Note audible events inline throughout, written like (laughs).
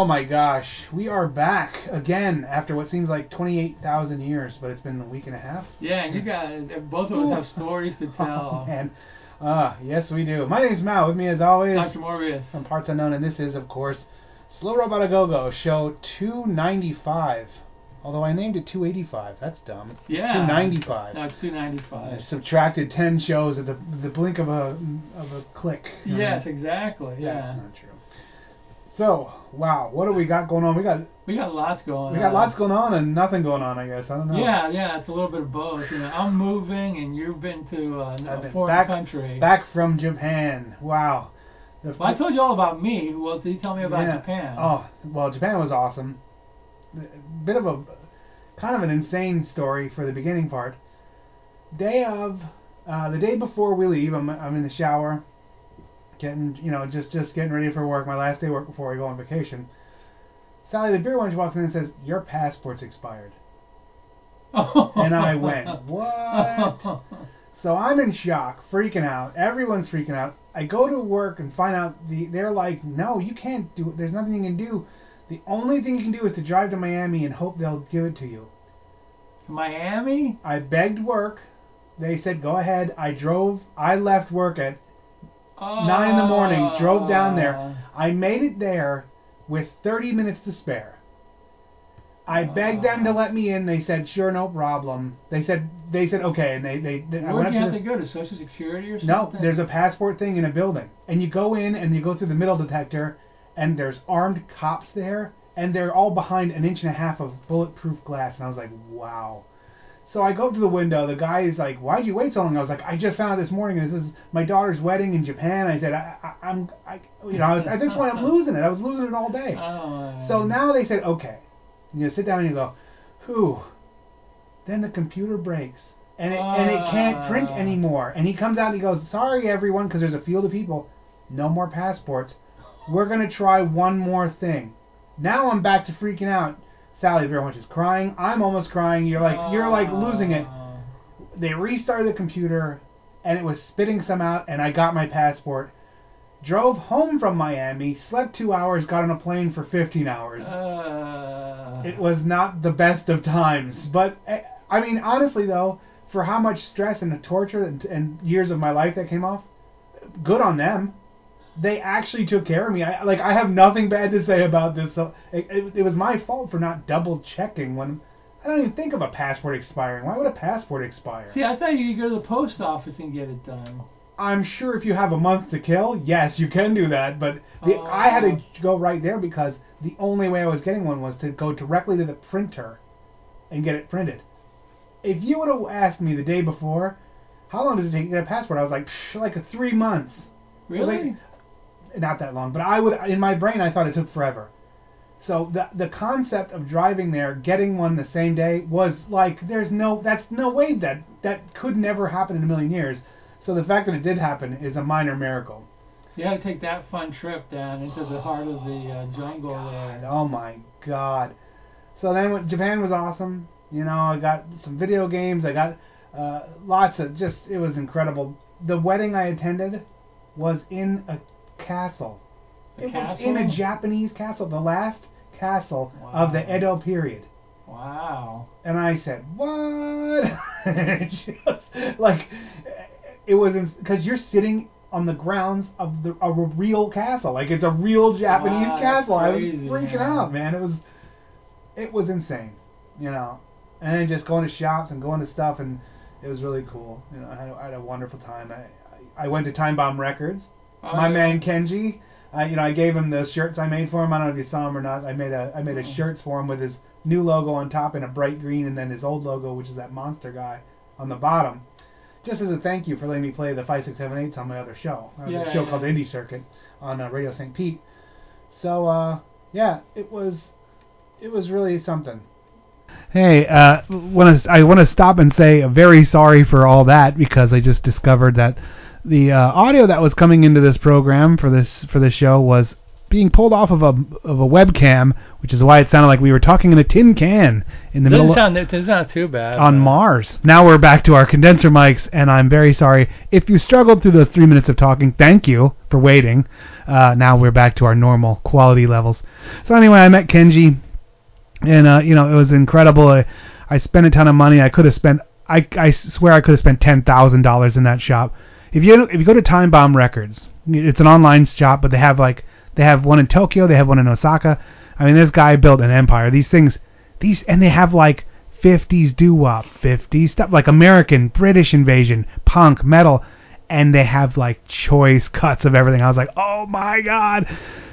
Oh my gosh, we are back again after what seems like 28,000 years, but it's been a week and a half. Yeah, and you got both of us have stories to (laughs) tell. Oh, man. Uh, yes, we do. My name is Mal. With me, as always, Dr. Morbius. from Parts Unknown, and this is, of course, Slow Robot A Go Go, show 295. Although I named it 285. That's dumb. It's Yeah. 295. No, it's I 295. subtracted 10 shows at the, the blink of a of a click. Yes, exactly. That's Yeah. not true. So, wow, what do we got going on? We got We got lots going on. we on. got lots going on and nothing going on, I guess. I don't know. Yeah, yeah, it's a little bit of both. You know, I'm moving, and you've been to uh, a been foreign back, country. back from Japan. Wow. The Well, I told you all about me. Well, did you tell me about yeah. Japan? Oh, well, Japan was awesome. A bit of a kind of an insane story for the beginning part. Day of, uh, the day before we leave, I'm, I'm in the shower, getting, you know, just just getting ready for work. My last day of work before I go on vacation. Sally, the beer wench, walks in and says, "Your passport's expired." (laughs) And I went, "What?" (laughs) So I'm in shock, freaking out. Everyone's freaking out. I go to work and find out the they're like, no, you can't do it. There's nothing you can do. The only thing you can do is to drive to Miami and hope they'll give it to you. Miami? I begged work. They said go ahead. I drove. I left work at nine in the morning. Drove down there. Oh. I made it there with 30 minutes to spare. I begged them to let me in. They said sure, no problem. They said they said okay, and they they, they I Where went do you up have to to go to Social Security or something? No, something? there's a passport thing in a building, and you go in and you go through the metal detector, and there's armed cops there, and they're all behind an inch and a half of bulletproof glass, and I was like, wow. So I go up to the window. The guy is like, "Why'd you wait so long?" I was like, "I just found out this morning. This is my daughter's wedding in Japan." I said, I, I, "I'm, I, you know, I was at this point I'm losing it. I was losing it all day." Oh, So now they said, "Okay." You sit down and you go, "Whew." Then the computer breaks. And it, and it can't print Ah. anymore. And he comes out and he goes, "Sorry, everyone, because there's a field of people. No more passports. We're gonna try one more thing." Now I'm back to freaking out. Sally very much is crying. I'm almost crying. You're like you're like losing it. They restarted the computer, and it was spitting some out. And I got my passport. Drove home from Miami. Slept two hours. Got on a plane for 15 hours. Uh, It was not the best of times, but eh, I mean, honestly though, for how much stress and the torture and, and years of my life that came off, good on them. They actually took care of me. I like I have nothing bad to say about this. So it, it, it was my fault for not double checking when I don't even think of a passport expiring. Why would a passport expire? See, I thought you could go to the post office and get it done. I'm sure if you have a month to kill, yes, you can do that. But the, I had to oh. go right there because the only way I was getting one was to go directly to the printer and get it printed. If you would have asked me the day before, how long does it take to get a passport? I was like, Psh, like three months. Really? like, not that long, but I would in my brain I thought it took forever. So the the concept of driving there, getting one the same day was like there's no that's no way that that could never happen in a million years. So the fact that it did happen is a minor miracle. So you had to take that fun trip down into the heart of the uh, jungle And there. oh my god. So then Japan was awesome. You know, I got some video games. I got uh, lots of just it was incredible. The wedding I attended was in a castle. A it was in a? Japanese castle, the last castle of the Edo period. Wow. And I said, "What?" (laughs) Just like it was because you're sitting on the grounds of the a real castle, like it's a real Japanese Wow, castle. I was freaking man. out, man. It was it was insane, you know. And then just going to shops and going to stuff, and it was really cool. You know, I had, I had a wonderful time. I I went to Time Bomb Records. Oh, My yeah. man Kenji, uh, you know, I gave him the shirts I made for him. I don't know if you saw him or not. I made a I made a Oh. shirts for him with his new logo on top in a bright green, and then his old logo, which is that monster guy, on the bottom. Just as a thank you for letting me play the five six seven eights on my other show, uh, Yeah, the show yeah. called Indie Circuit on uh, Radio St. Pete. So uh, yeah, it was it was really something. Hey, uh, want to I want to stop and say very sorry for all that because I just discovered that the uh, audio that was coming into this program for this for this show was being pulled off of a of a webcam, which is why it sounded like we were talking in a tin can in the Doesn't middle sound. It's not too bad. on but- Mars. Now we're back to our condenser mics, and I'm very sorry if you struggled through those three minutes of talking. Thank you for waiting. Uh, now we're back to our normal quality levels. So anyway, I met Kenji, and uh, you know it was incredible. I, I spent a ton of money. I could have spent. I, I swear I could have spent ten thousand dollars in that shop. If you if you go to Time Bomb Records, it's an online shop, but they have like they have one in Tokyo, they have one in Osaka. I mean, this guy built an empire. These things, these, and they have like 50s doo-wop, 50s stuff like American, British invasion, punk, metal, and they have like choice cuts of everything. I was like, oh my god.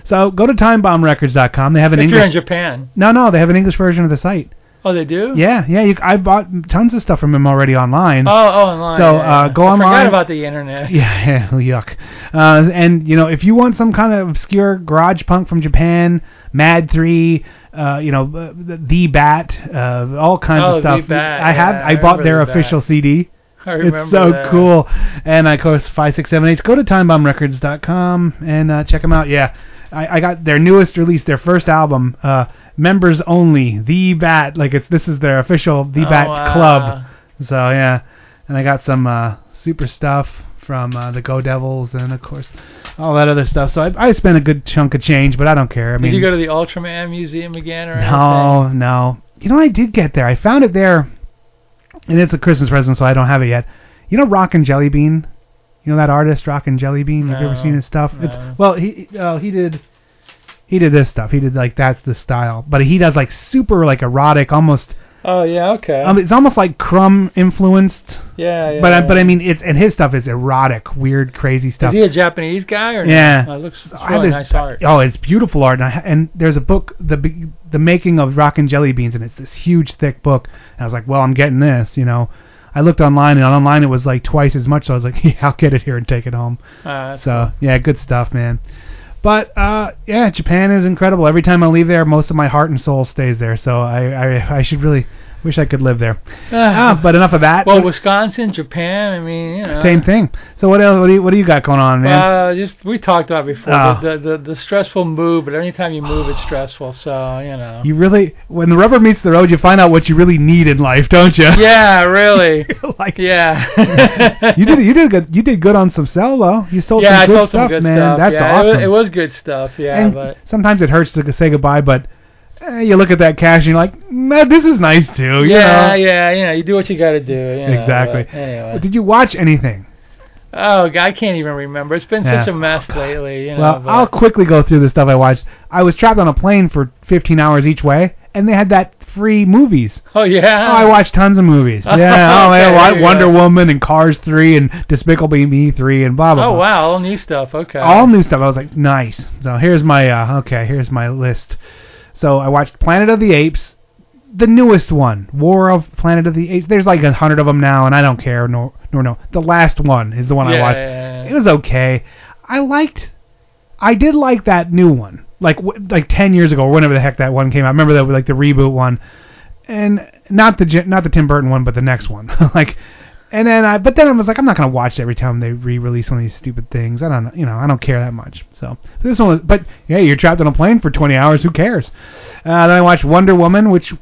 So go to timebombrecords.com. They have an If you're in Japan. No, no, they have an English version of the site. Oh, they do. Yeah, yeah. You, I bought tons of stuff from him already online. Oh, oh, online. So, yeah, uh, go I online. Forgot about the internet. (laughs) Yeah, yeah, yuck. Uh, and you know, if you want some kind of obscure garage punk from Japan, Mad Three, uh, you know, uh, the Bat, uh, all kinds Oh, of stuff. Bat, I have. yeah, I, I bought their The Bat. official CD. (laughs) I It's so that. cool. And of course, five six seven eight. Go to timebombrecords.com and uh, check them out. Yeah, I, I got their newest release, their first album, uh, members only, the Bat. Like it's this is their official the Oh, Bat wow. club. So yeah, and I got some uh, super stuff from uh, the Go Devils and of course all that other stuff. So I, I spent a good chunk of change, but I don't care. I mean, Did you go to the Ultraman Museum again or no, anything? no. You know, I did get there. I found it there, and it's a Christmas present, so I don't have it yet. You know, Rockin' Jelly Bean. You know that artist, Rockin' Jelly Bean. Have you ever No, seen his stuff? no. It's well, he uh, he did he did this stuff. He did like that's the style, but he does like super like erotic, almost. Oh yeah, okay. Um, it's almost like Crumb influenced, yeah, yeah. but I, yeah. but I mean, it's and his stuff is erotic, weird, crazy stuff. Is he a Japanese guy or no? Yeah. Oh, it looks it's I have really nice art. Oh, it's beautiful art, and, I, and there's a book, the the making of Rockin' Jelly Beans, and it's this huge, thick book. And I was like, well, I'm getting this, you know. I looked online, and online it was like twice as much. So I was like, (laughs) yeah, I'll get it here and take it home. That's So yeah, good stuff, man. But uh, yeah, Japan is incredible. Every time I leave there, most of my heart and soul stays there. So I I, I should really wish I could live there. Ah, but enough of that. well, Wisconsin, Japan. I mean, you know. Same thing. So what else? What do you, what do you got going on, man? Uh, just we talked about before Oh. the, the the stressful move, but anytime you move, it's stressful. So you know. you really, when the rubber meets the road, you find out what you really need in life, don't you? yeah, really. (laughs) like Yeah. (laughs) you did you did good you did good on some sell though. You sold yeah, some good told stuff, some good man. stuff. That's yeah, awesome. It was, it was good stuff. Yeah, and but sometimes it hurts to say goodbye, but you look at that cash and you're like, man, this is nice too. You yeah, know? yeah, you you do what you got to do. You know, Exactly. but anyway. Did you watch anything? Oh, I can't even remember. It's been Yeah. such a mess lately. You know, well, but- I'll quickly go through the stuff I watched. I was trapped on a plane for 15 hours each way, and they had that free movies. Oh yeah. Oh, I watched tons of movies. (laughs) Yeah. oh, Okay, yeah, there Wonder go. Woman and Cars 3 and Despicable Me 3 and blah blah. Oh blah. wow, all new stuff. Okay. all new stuff. I was like, nice. So here's my uh, okay. Here's my list. So I watched Planet of the Apes, the newest one, War of Planet of the Apes. There's like a hundred of them now, and I don't care. Nor nor no. The last one is the one I watched. yeah, yeah. It was okay. I liked. I did like that new one, like w- like ten years ago or whenever the heck that one came out. I remember that like the reboot one, and not the not the Tim Burton one, but the next one. (laughs) like, and then I but then I was like, I'm not gonna watch it every time they re-release one of these stupid things. I don't you know I don't care that much. So this one, was, but yeah, you're trapped on a plane for 20 hours. Who cares? Uh, then I watched Wonder Woman, which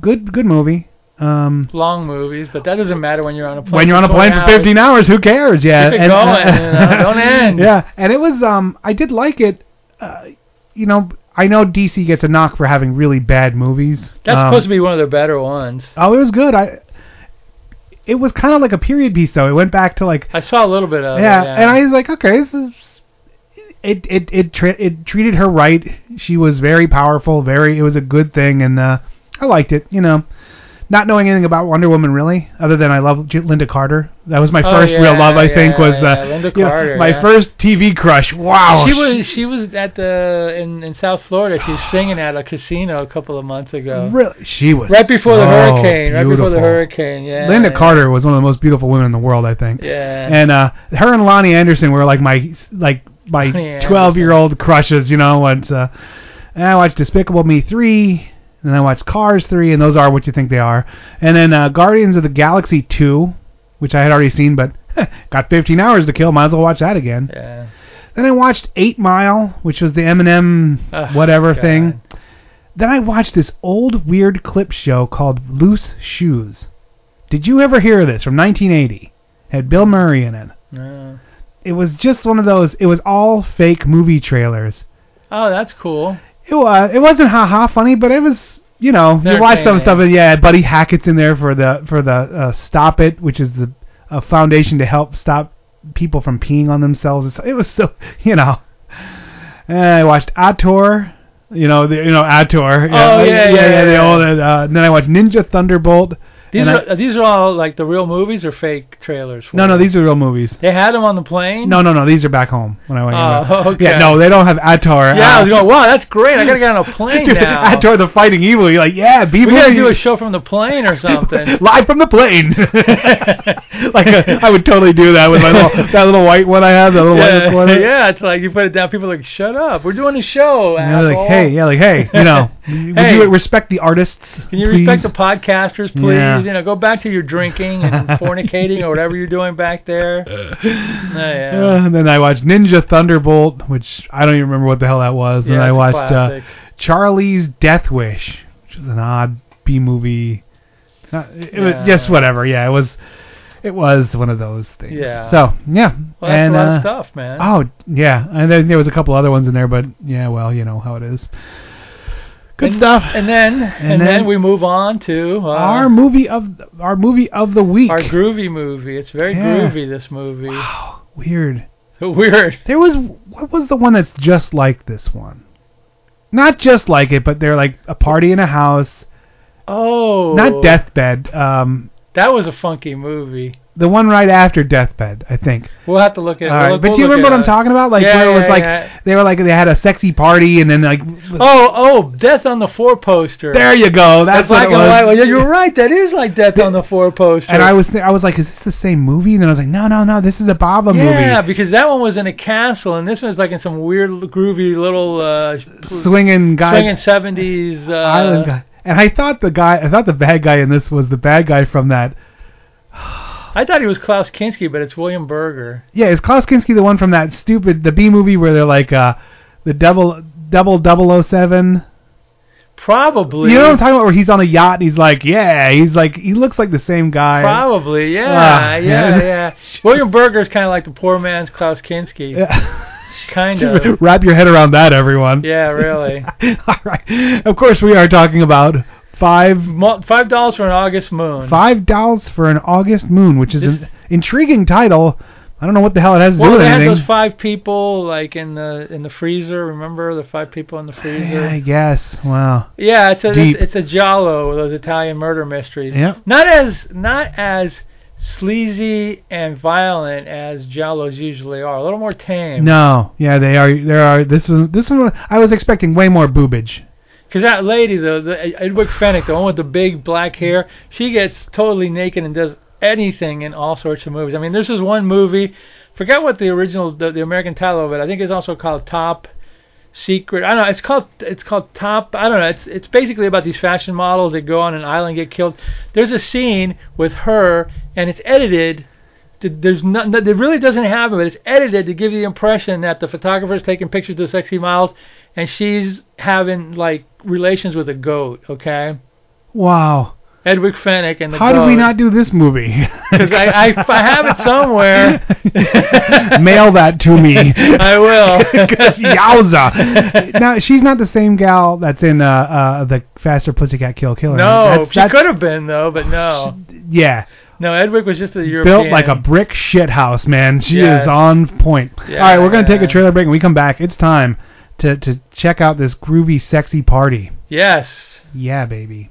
good good movie. Um, Long movies, but that doesn't matter when you're on a plane. when you're on a plane 20 for 15 hours, who cares? Yeah, Keep it going, you know, (laughs) don't end. Yeah, and it was um, I did like it. Uh, you know, I know DC gets a knock for having really bad movies. That's Um, supposed to be one of their better ones. Oh, it was good. I. It was kind of like a period piece, though. It went back to like I saw a little bit of yeah, it. Yeah, and I was like, okay, this is. It it it tra- it treated her right. She was very powerful. Very, it was a good thing, and uh, I liked it. You know, not knowing anything about Wonder Woman really, other than I love J- Lynda Carter. That was my Oh, first yeah, real love. I yeah, think was yeah, uh, Lynda you know, my first TV crush. Wow, She was she was at the in in South Florida. She was (gasps) singing at a casino a couple of months ago. really. She was Right before the so hurricane. Right before the hurricane. Yeah. Lynda. Carter was one of the most beautiful women in the world, I think. Yeah. And uh, her and Loni Anderson were like my like my 12 year old crushes, you know. And uh, And I watched Despicable Me 3, and I watched Cars 3, and those are what you think they are. And then uh, Guardians of the Galaxy 2, which I had already seen, but (laughs) got 15 hours to kill. Might as well watch that again. Yeah. Then I watched 8 Mile, which was the Eminem Ugh, whatever God. thing. Then I watched this old weird clip show called Loose Shoes. Did you ever hear of this? From 1980. It Had Bill Murray in it. No. It was just one of those. It was all fake movie trailers. Oh, that's cool. It was. It wasn't ha ha funny, but it was. You know, you watch some stuff, and yeah, Buddy Hackett's in there for the for the uh, Stop It, which is the a foundation to help stop people from peeing on themselves. It was so, (laughs) you know. And I watched Ator, you know, the, you know Ator. Oh, yeah, yeah, yeah, the yeah. old. Uh, then I watched Ninja Thunderbolt. These and are I- these are all like the real movies or fake trailers? For no, no, these are real movies. They had them on the plane. No, no, no, these are back home when I went. Oh, okay. Yeah, no, they don't have Ator. Yeah, I uh, was going. Wow, that's great. I gotta get on a plane (laughs) Dude, now. Ator the Fighting Evil. You're like, yeah, be we gotta do a show from the plane or something. (laughs) Live from the plane. (laughs) like uh, I would totally do that with my little that little white one I have, that little white yeah, yeah, it's like you put it down. People are like, shut up. We're doing a show. And asshole. like, hey, yeah, like, hey, you know, would Hey. you respect the artists? Can you please? respect the podcasters, please? Yeah. You know, go back to your drinking and (laughs) fornicating or whatever you're doing back there. (laughs) Oh, yeah. Uh, and then I watched Ninja Thunderbolt, which I don't even remember what the hell that was. and I watched uh. Charlie's Death Wish, which was an odd B movie. Not, it Yeah. was just whatever. Yeah, it was. It was one of those things. Yeah. So yeah. Well, that's and, a lot uh, of stuff, man. Oh yeah, and then there was a couple other ones in there, but yeah, well, you know how it is. Good and, stuff. And then, and, then, then we move on to uh, our movie of our movie of the week. our groovy movie. It's very Yeah. groovy. This movie. Wow, weird. (laughs) Weird. There was what was the one that's just like this one? Not just like it, but they're like a party in a house. Oh. Not Deathbed. Um, That was a funky movie. The one right after Deathbed, I think. We'll have to look at. All it. right, We'll- but we'll do you remember what I'm it. talking about? Like Yeah, where it was yeah, like yeah. they were like they had a sexy party and then like Oh, oh, Death on the Four poster. there you go. That's That's black what was. white. Well, you're right. That is like Death on the Four poster. And I was th- I was like, is this the same movie? And then I was like, no, no, no, this is a Bava movie. yeah, because that one was in a castle, and this one's like in some weird, groovy little uh, Swinging guy, swinging seventies uh, island guy. And I thought the guy, I thought the bad guy in this was the bad guy from that. I thought he was Klaus Kinski, but it's William Berger. Yeah, is Klaus Kinski the one from that stupid the B movie where they're like uh the double double double o seven? Probably. You know what I'm talking about? Where he's on a yacht and he's like, yeah, he's like he looks like the same guy. Probably, yeah, Ah, yeah, yeah. yeah. (laughs) William Berger is kind of like the poor man's Klaus Kinski, Yeah. kind (laughs) of. Wrap your head around that, everyone. Yeah, really. (laughs) All right. Of course, we are talking about five Five dollars for an August moon. five dollars for an August moon, which is This- an intriguing title. I don't know what the hell it has to do with anything. Well, they had those five people like in the in the freezer. Remember the five people in the freezer? Yeah, I guess. Wow. Yeah, it's a Deep. it's, it's a giallo, those Italian murder mysteries. Yep. Not as not as sleazy and violent as giallos usually are. A little more tame. No. Yeah, they are. There are. This one. This one. I was expecting way more boobage. Because that lady, the, the Edwige Fenech, the one with the big black hair, she gets totally naked and does anything in all sorts of movies. I mean, this is one movie. Forget what the original, the, the American title of it. I think it's also called Top Secret. I don't know. It's called it's called Top. I don't know. It's it's basically about these fashion models that go on an island and get killed. There's a scene with her, and it's edited. There's not. It really doesn't happen, but it's edited to give you the impression that the photographer is taking pictures of the sexy models, and she's having like relations with a goat. Okay, Wow. Edwige Fenech and the How goat. did we not do this movie? (laughs) Because I, I, I have it somewhere. (laughs) Mail that to me. (laughs) I will. 'Cause Yowza. now she's not the same gal that's in uh, uh, the Faster Pussycat Kill Killer. No, That's- she could have been though, but no. Yeah, No, Edwige was just a European. built like a brick shit house, man. She Yes. is on point. Yeah, All right, we're gonna take a trailer break. When we come back, it's time to to check out this groovy, sexy party. Yes. Yeah, baby.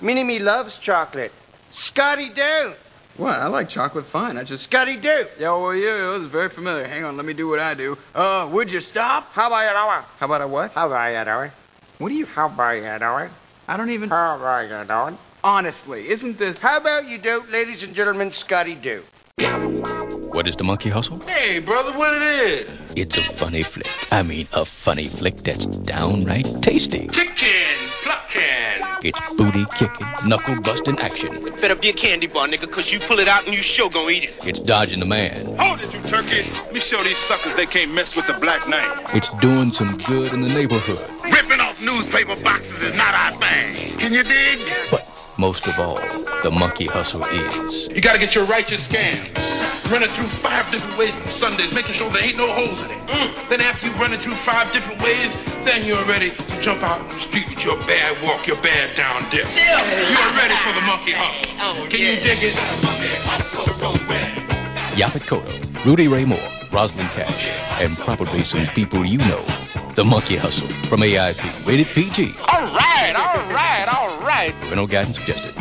Mini-Me loves chocolate. Scotty don't. What? I like chocolate fine. I just. Scotty don't. Yeah, well, yeah, it was very familiar. Hang on, let me do what I do. Uh, would you stop? How about an hour? How about a what? How about an hour? What do you? How about an hour? I don't even. How about an hour? Honestly, isn't this? How about you don't, ladies and gentlemen, Scotty do. What is the monkey hustle? Hey, brother, what it is? It's a funny flick. I mean, a funny flick that's downright tasty. Kickin', pluckin'. It's booty kicking, knuckle busting action. Better be a candy bar, nigga, cause you pull it out and you sure gonna eat it. It's dodging the man. Hold it, you turkey. Let me show these suckers they can't mess with the black knight. It's doing some good in the neighborhood. Ripping off newspaper boxes is not our thing. Can you dig? But most of all, the monkey hustle is. You gotta get your righteous scams. Run it through five different ways on Sundays, making sure there ain't no holes in it. Mm. Then after you run it through five different ways, then you're ready to jump out on the street with your bad walk, your bad down dip. You're ready for the monkey hustle. Can you dig it? Yaphet Kotto, Rudy Ray Moore, Rosalind Cash, and probably some people you know. The Monkey Hustle from AIP, rated PG. All right, all right, all right. Parental guidance suggested.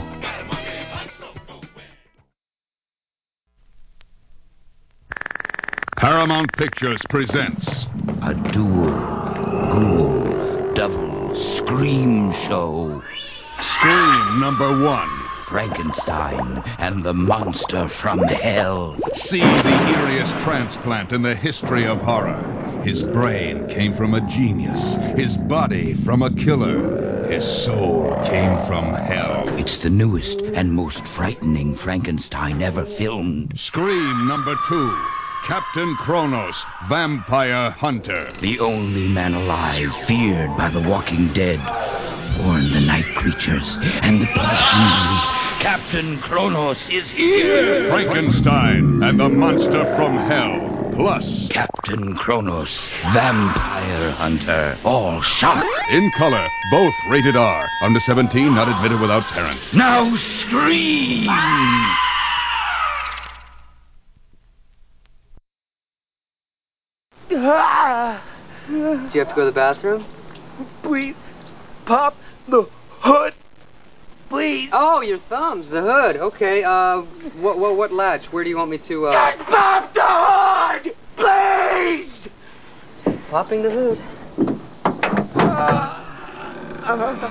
Paramount Pictures presents A dual, ghoul, double, scream show. Scream Number One. Frankenstein and the monster from hell. See the eeriest transplant in the history of horror. His brain came from a genius, his body from a killer, his soul came from hell. It's the newest and most frightening Frankenstein ever filmed. Scream Number Two. Captain Kronos, Vampire Hunter. The only man alive feared by the walking dead. Warn the night creatures and the blood. Captain Kronos is here! Frankenstein and the Monster from Hell. Plus, Captain Kronos, Vampire Hunter. All shot. in color, both rated R. Under 17, not admitted without parent. Now scream! Do you have to go to the bathroom? Please, pop the hood. Please. Oh, your thumbs, the hood. Okay. Uh, what, what, what latch? Where do you want me to? Uh... Just pop the hood, please. Popping the hood. Ah. Ah.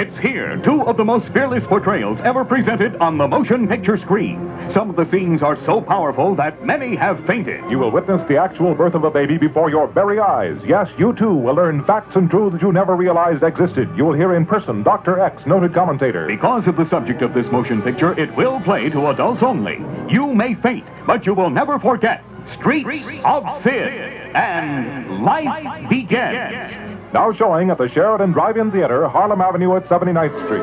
It's here, two of the most fearless portrayals ever presented on the motion picture screen. Some of the scenes are so powerful that many have fainted. You will witness the actual birth of a baby before your very eyes. Yes, you too will learn facts and truths you never realized existed. You will hear in person Dr. X, noted commentator. Because of the subject of this motion picture, it will play to adults only. You may faint, but you will never forget Streets of Sin and Life Begins. Now showing at the Sheridan Drive-In Theater, Harlem Avenue at 79th Street.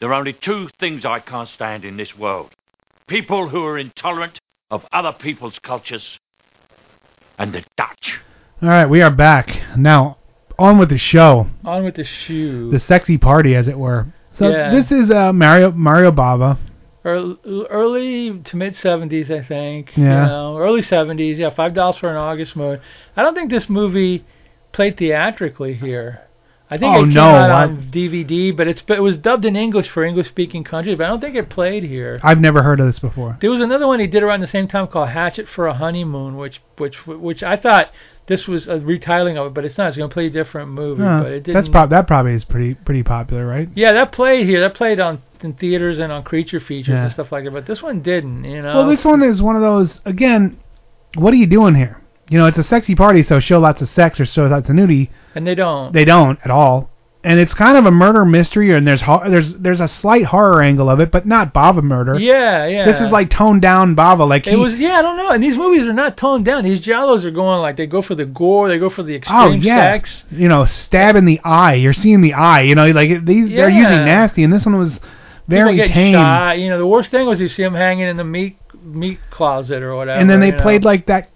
There are only two things I can't stand in this world people who are intolerant of other people's cultures, and the Dutch. All right, we are back now. On with the show, On with the shoe. the sexy party, as it were. So Yeah. this is uh, Mario Mario Bava. Early, early to mid 70s, I think. Yeah. You know, early 70s. Yeah, five dollars for an August moon. I don't think this movie played theatrically here. I think Oh, it came no, out on DVD, but it's but it was dubbed in English for English-speaking countries. But I don't think it played here. I've never heard of this before. There was another one he did around the same time called Hatchet for a Honeymoon, which which which I thought this was a retitling of it, but it's not. It's going to play a different movie, but it didn't. that's prob- that probably is pretty pretty popular, right? Yeah, that played here. That played on in theaters and on creature features Yeah. and stuff like that. But this one didn't. You know. Well, this one is one of those. Again, what are you doing here? You know, it's a sexy party, so show lots of sex or show lots of nudity. and they don't. They don't at all. And it's kind of a murder mystery, and there's ho- there's there's a slight horror angle of it, but not Bava murder. Yeah, yeah. This is like toned down Bava. Like It was yeah, I don't know. And these movies are not toned down. These giallos are going like they go for the gore, they go for the oh, extreme oh yeah, sex. you know, stab in the eye. You're seeing the eye. You know, like these yeah. they're using nasty, and this one was very get tame. shot. You know, the worst thing was you see them hanging in the meat meat closet or whatever. and then they you know. played like that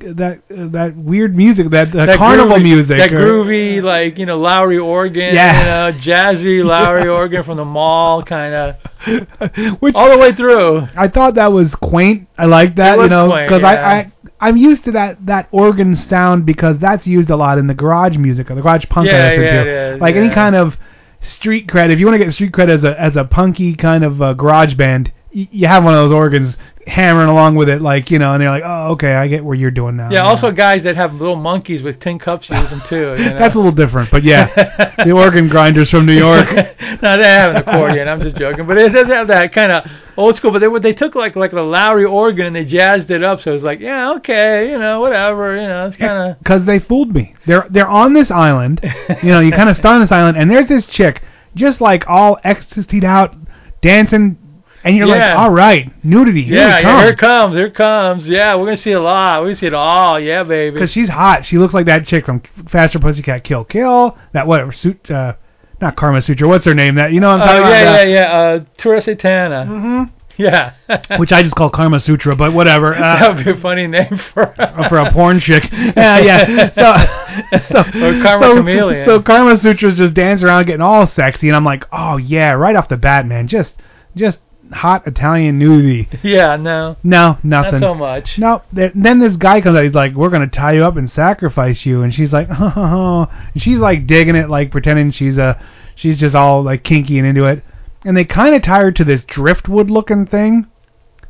that uh, that weird music, that, uh, That carnival groovy- music, that or- groovy, like you know, Lowrey organ, Yeah. you know, jazzy (laughs) Lowrey organ from the mall, kind of, (laughs) Which all the way through. I thought that was quaint. I like that, you know, because yeah. I, I I'm used to that that organ sound because that's used a lot in the garage music or the garage punk I listen yeah, to. it is, like any kind of street cred. If you want to get street cred as a as a punky kind of uh, garage band, y- you have one of those organs hammering along with it, like you know, and they're like, oh, okay, I get what you're doing now. Yeah, also guys that have little monkeys with tin cups use them too. You (laughs) know? That's a little different, but yeah, (laughs) the organ grinders from New York. (laughs) no, they have an accordion. I'm just joking, but it does have that kind of old school. But they they took like like a Lowrey organ and they jazzed it up, so it's like, yeah, okay, you know, whatever, you know, it's kind of Because they fooled me. They're they're on this island. You know, you kind of start on this island, and there's this chick, just like all ecstasied out, dancing, and you're Yeah. like, all right, nudity. Here yeah, it yeah, comes. here it comes, here it comes. Yeah, we're gonna see a lot. We're gonna see it all. Yeah, baby. Because she's hot. She looks like that chick from Faster Pussycat Kill Kill. That whatever suit. Uh, not Karma Sutra. What's her name? That you know what I'm Oh talking yeah, about. yeah, yeah. Uh, Tura Satana. Mm-hmm. Yeah. (laughs) Which I just call Karma Sutra, but whatever. Uh, (laughs) that would be a funny name for (laughs) for a porn chick. Yeah, yeah. So, so Or Karma so, Chameleon. So Karma Sutra's just dancing around getting all sexy, and I'm like, oh yeah, right off the bat, man, just just hot Italian nudity. (laughs) Yeah, no. No, nothing. Not so much. No. th- Then this guy comes out. He's like, "We're gonna tie you up and sacrifice you," and she's like, (laughs) "Oh," and she's like digging it, like pretending she's a, she's just all like kinky and into it. And they kind of tie her to this driftwood looking thing,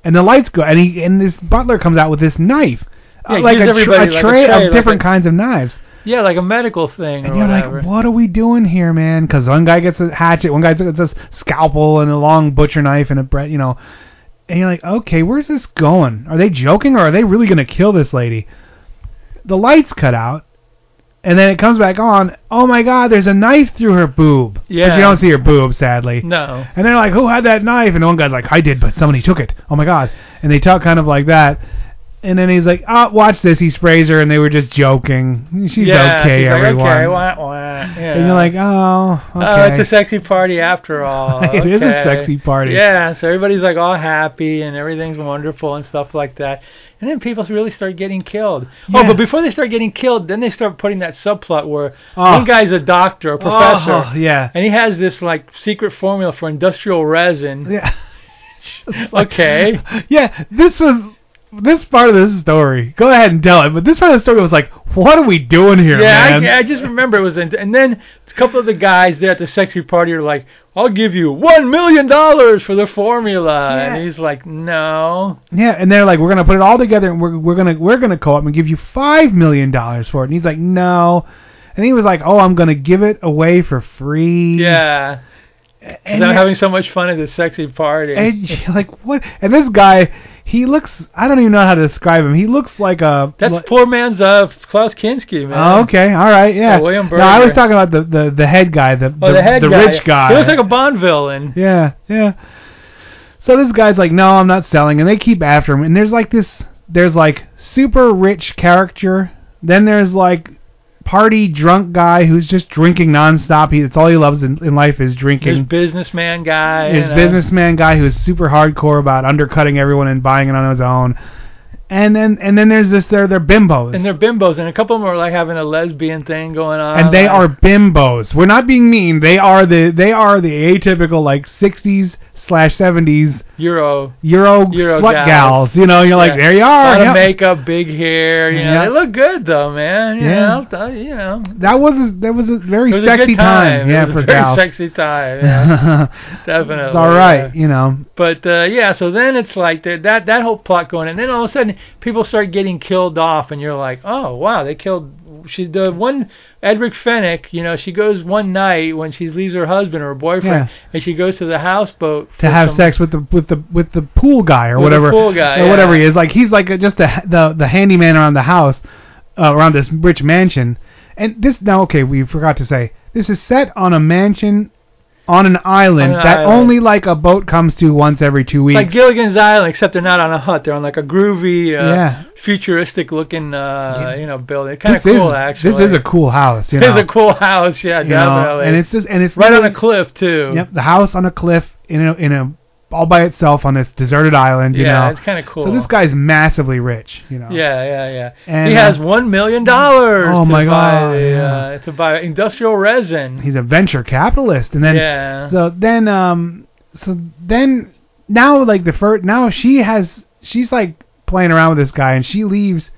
and the lights go, and he and this butler comes out with this knife, Yeah, uh, like a, tr- everybody a like a tray tray, of like different a- kinds of knives. Yeah, like a medical thing And you're whatever. like, what are we doing here, man? Because one guy gets a hatchet, one guy gets a scalpel and a long butcher knife and a bread, you know. And you're like, okay, where's this going? Are they joking or are they really gonna kill this lady? The lights cut out, and then it comes back on. Oh my God, there's a knife through her boob. But Yeah. you don't see her boob, sadly. No. And they're like, who had that knife? And one guy's like, I did, but somebody took it. Oh my God. And they talk kind of like that. And then he's like, oh, watch this. He sprays her, and they were just joking. She's yeah, okay, she's like, everyone. okay, wah, wah, And you're like, oh, okay. Oh, it's a sexy party after all. (laughs) It is a sexy party. Yeah, so everybody's like all happy and everything's wonderful and stuff like that. And then people really start getting killed. Oh, but before they start getting killed, then they start putting that subplot where Oh. one guy's a doctor, a oh, professor, Oh, yeah. and he has this like secret formula for industrial resin. Yeah. (laughs) okay. (laughs) yeah, this was this part of this story. Go ahead and tell it. But this part of the story was like, what are we doing here, yeah, man? I, I just remember it was, in, and then a couple of the guys there at the sexy party are like, "I'll give you one million dollars for the formula," Yeah. and he's like, "No." yeah, and they're like, we're gonna put it all together, and we're we're gonna we're gonna co-op and give you five million dollars for it. And he's like, no. And he was like, oh, I'm gonna give it away for free. Yeah. And And I'm having so much fun at the sexy party. And (laughs) like what? And this guy, he looks. I don't even know how to describe him. He looks like a. That's like- poor man's uh, Klaus Kinski, man. Oh, okay, all right, yeah. Yeah, William no, I was talking about the, the, the head guy, the Oh, the, head the guy. rich guy. He looks like a Bond villain. Yeah, yeah. So this guy's like, no, I'm not selling, and they keep after him. And there's like this, there's like super rich character. Then there's like party drunk guy who's just drinking nonstop. He, it's all he loves in, in life is drinking. His businessman guy. His businessman guy who's super hardcore about undercutting everyone and buying it on his own. And then and then there's this they're they're bimbos. And they're bimbos, and a couple of them are like having a lesbian thing going on. and they like- are bimbos. We're not being mean. They are the they are the atypical like 60s slash 70s Euro. Euro, Euro slut gals. You know, you're like there you are. A lot yep. of makeup, big hair. You know, Yeah. they look good though, man. You Yeah. know, you know. That was a, that was a very was sexy a good time. Yeah, for a very gals. sexy time. (laughs) Yeah, (laughs) definitely. it's all right. yeah. You know. But uh, yeah, so then it's like that that whole plot going, and then all of a sudden people start getting killed off, and you're like, oh wow, they killed. She the one Edwige Fenech, you know, she goes one night when she leaves her husband or her boyfriend, Yeah. and she goes to the houseboat To have some- sex with the with the with the pool guy or whatever pool guy, or whatever he is. Like he's like a, just a, the the handyman around the house, uh, around this rich mansion. And this now okay, we forgot to say this is set on a mansion on an island On an that island. only like a boat comes to once every two It's weeks. like Gilligan's Island, except they're not on a hut; they're on like a groovy, uh, Yeah. futuristic looking, uh, you know, building. Kind of this cool, is, actually. This is a cool house. You It is know. a cool house, yeah, You know, definitely. and it's just and it's right on a cliff too. Yep, the house on a cliff in a in a all by itself on this deserted island. You Yeah, know, it's kinda cool. So this guy's massively rich. You know. Yeah, yeah, yeah. And, he uh, has one million dollars. Oh, to my buy God, The, yeah. uh, to buy industrial resin. He's a venture capitalist, and then Yeah. so then um so then now like the first now she has she's like playing around with this guy, and she leaves.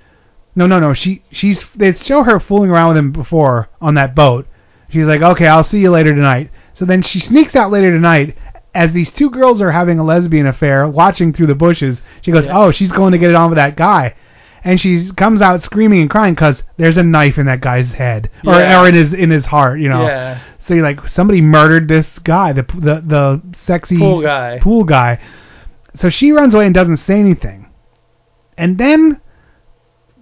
No, no, no. She she's they show her fooling around with him before on that boat. She's like, okay, I'll see you later tonight. So then she sneaks out later tonight as these two girls are having a lesbian affair, watching through the bushes, she goes, Yeah. "Oh, she's going to get it on with that guy," and she comes out screaming and crying because there's a knife in that guy's head or, Yeah. or in his in his heart, you know. Yeah. So you're like, somebody murdered this guy, the the the sexy Pool guy. Pool guy. So she runs away and doesn't say anything, and then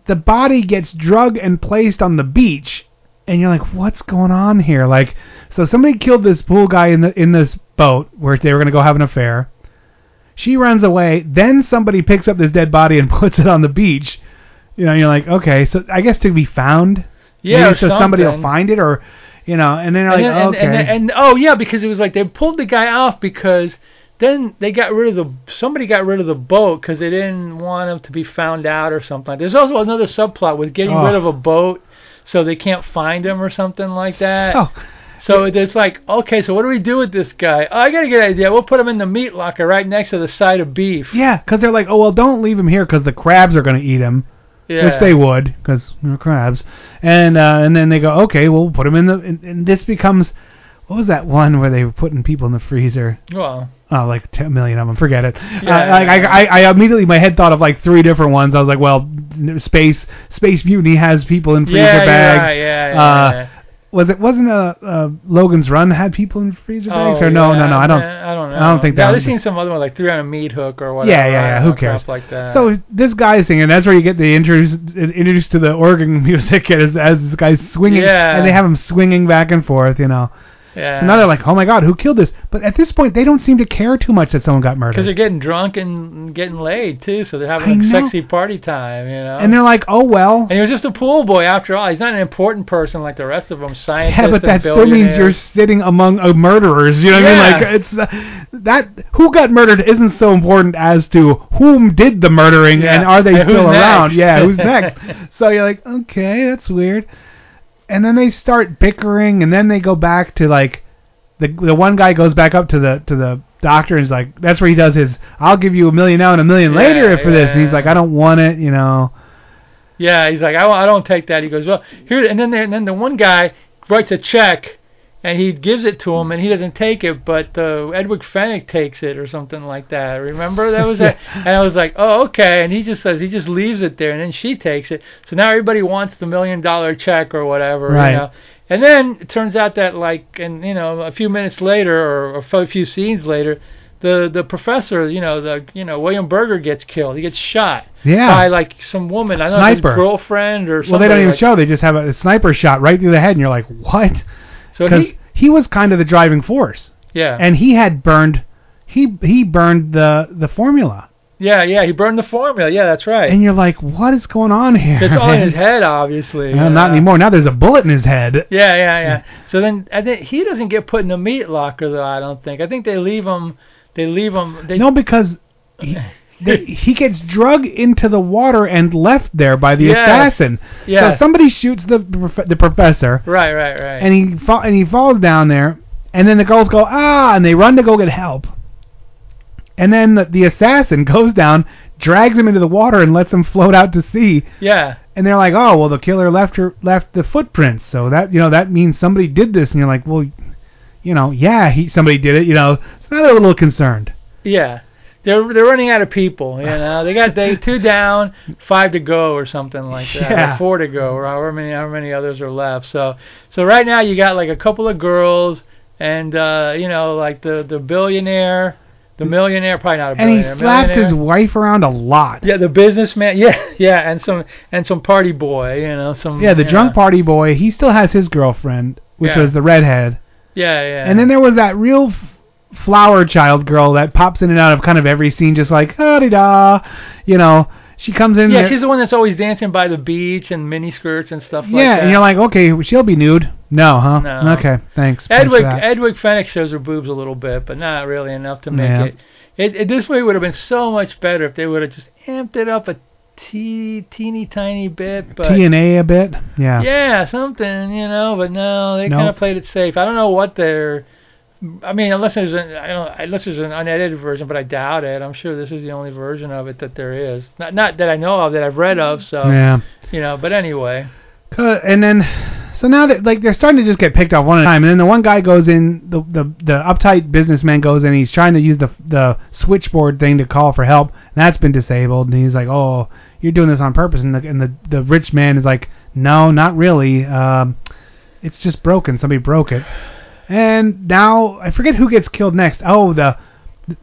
the body gets drugged and placed on the beach, and you're like, what's going on here? Like, so somebody killed this pool guy in the in this boat where they were gonna go have an affair. She runs away. Then somebody picks up this dead body and (laughs) puts it on the beach. You know, you're like, okay, so I guess to be found. Yeah, Maybe so somebody will find it, or you know, and then you're like, then- and, okay, and, and, oh yeah, because it was like they pulled the guy off because then they got rid of the somebody got rid of the boat because they didn't want him to be found out or something. There's also another subplot with getting Oh. rid of a boat so they can't find him or something like that. So- So it's like, okay, so what do we do with this guy? Oh, I got a good idea. We'll put him in the meat locker right next to the side of beef. yeah, because they're like, oh well, don't leave him here because the crabs are gonna eat him. Yeah. which they would because they're crabs. And uh, and then they go, okay, we'll put him in the. And, and this becomes, what was that one where they were putting people in the freezer? Well, Oh, like 10 million of them. Forget it. Yeah, uh, like yeah, I, I, I immediately my head thought of like three different ones. I was like, well, space, space mutiny has people in freezer Yeah, bags. yeah, yeah, uh, yeah. Was it wasn't uh, uh, Logan's Run had people in freezer bags Oh, or no, no, yeah, no? I don't. I don't know. I don't think yeah, that. I've seen some other one like three on a meat hook or whatever. yeah, yeah, yeah. Who cares? Like that. So this guy's singing. And that's where you get the introduced introduced to the organ (laughs) music as, as this guy's swinging, Yeah. and they have him swinging back and forth. You know. Yeah. And now they're like, oh my god, who killed this? But at this point, they don't seem to care too much that someone got murdered. Because they're getting drunk and getting laid too, so they're having a sexy party time, you know. And they're like, oh well. And he was just a pool boy after all. He's not an important person like the rest of them. Scientists Yeah, but that still means you're sitting among uh, murderers. You know what I mean? Like it's uh, that who got murdered isn't so important as to whom did the murdering Yeah. and are they And still around? next? Yeah, who's (laughs) next? so you're like, okay, that's weird. And then they start bickering, and then they go back to like the the one guy goes back up to the to the doctor and is like, that's where he does his, I'll give you a million now and a million Yeah, later for this. And he's like, I don't want it, you know. Yeah, he's like, I, I don't take that. He goes, well, here, and then there, and then the one guy writes a check, and he gives it to him, and he doesn't take it, but uh, Edwige Fenech takes it or something like that. Remember that was it? (laughs) And I was like, oh, okay. And he just says he just leaves it there, and then she takes it. So now everybody wants the million dollar check or whatever, Right. you know. And then it turns out that like, and you know, a few minutes later or a few scenes later. The the professor, you know, the you know William Berger gets killed. He gets shot Yeah. by like some woman. I don't know Sniper. his girlfriend or something. Well, they don't even like, show. They just have a, a sniper shot right through the head, and you're like, what? So Because he, he was kind of the driving force, yeah, and he had burned, he he burned the the formula, yeah, yeah. He burned the formula. Yeah, that's right. and you're like, what is going on here? it's all in his (laughs) head, obviously. Uh, you not anymore. Now there's a bullet in his head. Yeah, yeah, yeah. So then, I think he doesn't get put in the meat locker though. I don't think. I think they leave him. They leave him. They, No, because he, the, he gets drug into the water and left there by the Yes. assassin. Yes. So somebody shoots the prof- the professor, Right, right, right. and he fa- and he falls down there, and then the girls go ah, and they run to go get help, and then the, the assassin (laughs) goes down, drags him into the water, and lets him float out to sea. yeah, And they're like, oh well, the killer left her left the footprints, so that you know that means somebody did this, and you're like, well, you know, yeah, he somebody did it, you know. So now they're a little concerned. yeah. They're they're running out of people. You (laughs) know, they got they two down, five to go, or something like that. Yeah. Four to go, or however many however many others are left. So so right now you got like a couple of girls, and uh, you know like the the billionaire, the millionaire, probably not a billionaire. And he slaps his wife around a lot. Yeah, the businessman. Yeah, (laughs) yeah, and some and some party boy. You know, some. Yeah, the drunk know. party boy. He still has his girlfriend, which Yeah. was the redhead. Yeah, yeah. And then there was that real flower child girl that pops in and out of kind of every scene, just like da da. You know, she comes in. yeah, there- she's the one that's always dancing by the beach and mini skirts and stuff like that. yeah, and you're like, okay, she'll be nude. No, huh? No. Okay, thanks. Edwige. Edwige Fenech shows her boobs a little bit, but not really enough to make Yeah. it. It, it. This movie would have been so much better if they would have just amped it up a tee, teeny tiny bit. But T and A a bit. Yeah. yeah, something, you know. But no, they No. kind of played it safe. I don't know what they're. I mean, unless there's an I don't unless there's an unedited version, but I doubt it. I'm sure this is the only version of it that there is. Not not that I know of that I've read of. So Yeah. you know. But anyway. And then, So now that like they're starting to just get picked off one at a time, and then the one guy goes in, the the the uptight businessman goes in, he's trying to use the the switchboard thing to call for help, and that's been disabled, and he's like, oh, you're doing this on purpose, and the and the the rich man is like, no, not really, um, it's just broken, somebody broke it, and now I forget who gets killed next. Oh, the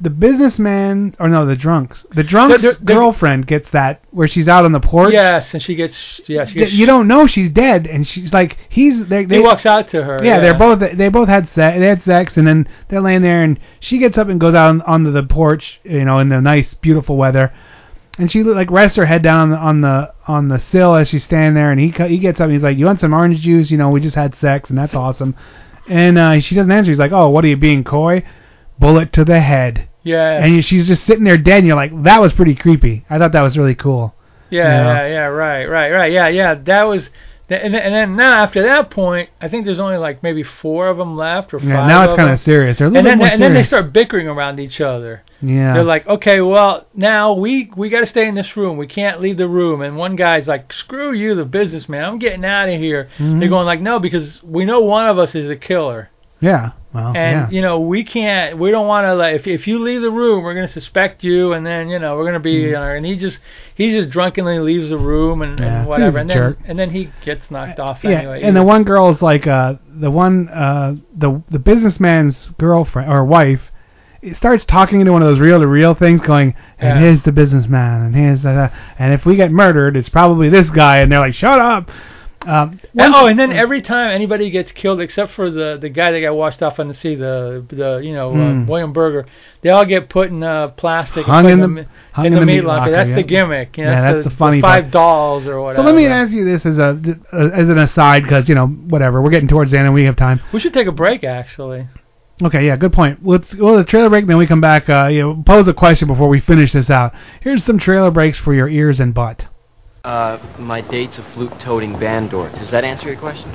the businessman or no, the drunks. The drunk's The- the- the- girlfriend gets that where she's out on the porch. Yes, and she gets yeah. She gets, You don't know she's dead, and she's like he's. They, they he walks out to her. yeah, they're both they both had sex. They had sex, and then they're laying there, and she gets up and goes out on, onto the porch, you know, in the nice, beautiful weather, and she like rests her head down on the on the on the sill as she's standing there, and he he gets up, and he's like, "You want some orange juice? You know, we just had sex, and that's awesome." And uh, she doesn't answer. He's like, "Oh, what are you being coy?" Bullet to the head. Yeah. And she's just sitting there dead, and you're like, "That was pretty creepy." I thought that was really cool. Yeah, you know? yeah, yeah, right, right, right. Yeah, yeah. That was, and then, and then now after that point, I think there's only like maybe four of them left or five. Yeah, now it's kind of serious. They're a little And then, more and then they start bickering around each other. Yeah. They're like, okay, well, now we we got to stay in this room. We can't leave the room. And one guy's like, screw you, the businessman. I'm getting out of here. Mhm. They're going like, no, because we know one of us is a killer. Yeah. Well. and yeah. you know we can't we don't want to like if if you leave the room we're going to suspect you and then you know we're going to be uh, and he just he just drunkenly leaves the room and. Yeah, and whatever and then jerk. and then he gets knocked off Yeah, anyway and the one girl's like uh the one uh the the businessman's girlfriend or wife it starts talking into one of those reel to reel things going and Yeah. here's the businessman and here's the and if we get murdered it's probably this guy and they're like shut up um And- oh, and then every time anybody gets killed, except for the the guy that got washed off on the sea, the the you know Hmm. uh, William Berger, they all get put in uh, plastic Hung in the- the, hung in the meat locker. That's yeah. the gimmick. You know, Yeah, that's, that's the, the funny five part. dolls or whatever. so let me ask you this as a as an aside because you know whatever we're getting towards the end and we have time We should take a break actually. Okay, yeah, good point. Let's go to the trailer break, then we come back. Uh, you know, pose a question before we finish this out. Here's some trailer breaks for your ears and butt. Uh, my date's a flute-toting bandor. Does that answer your question?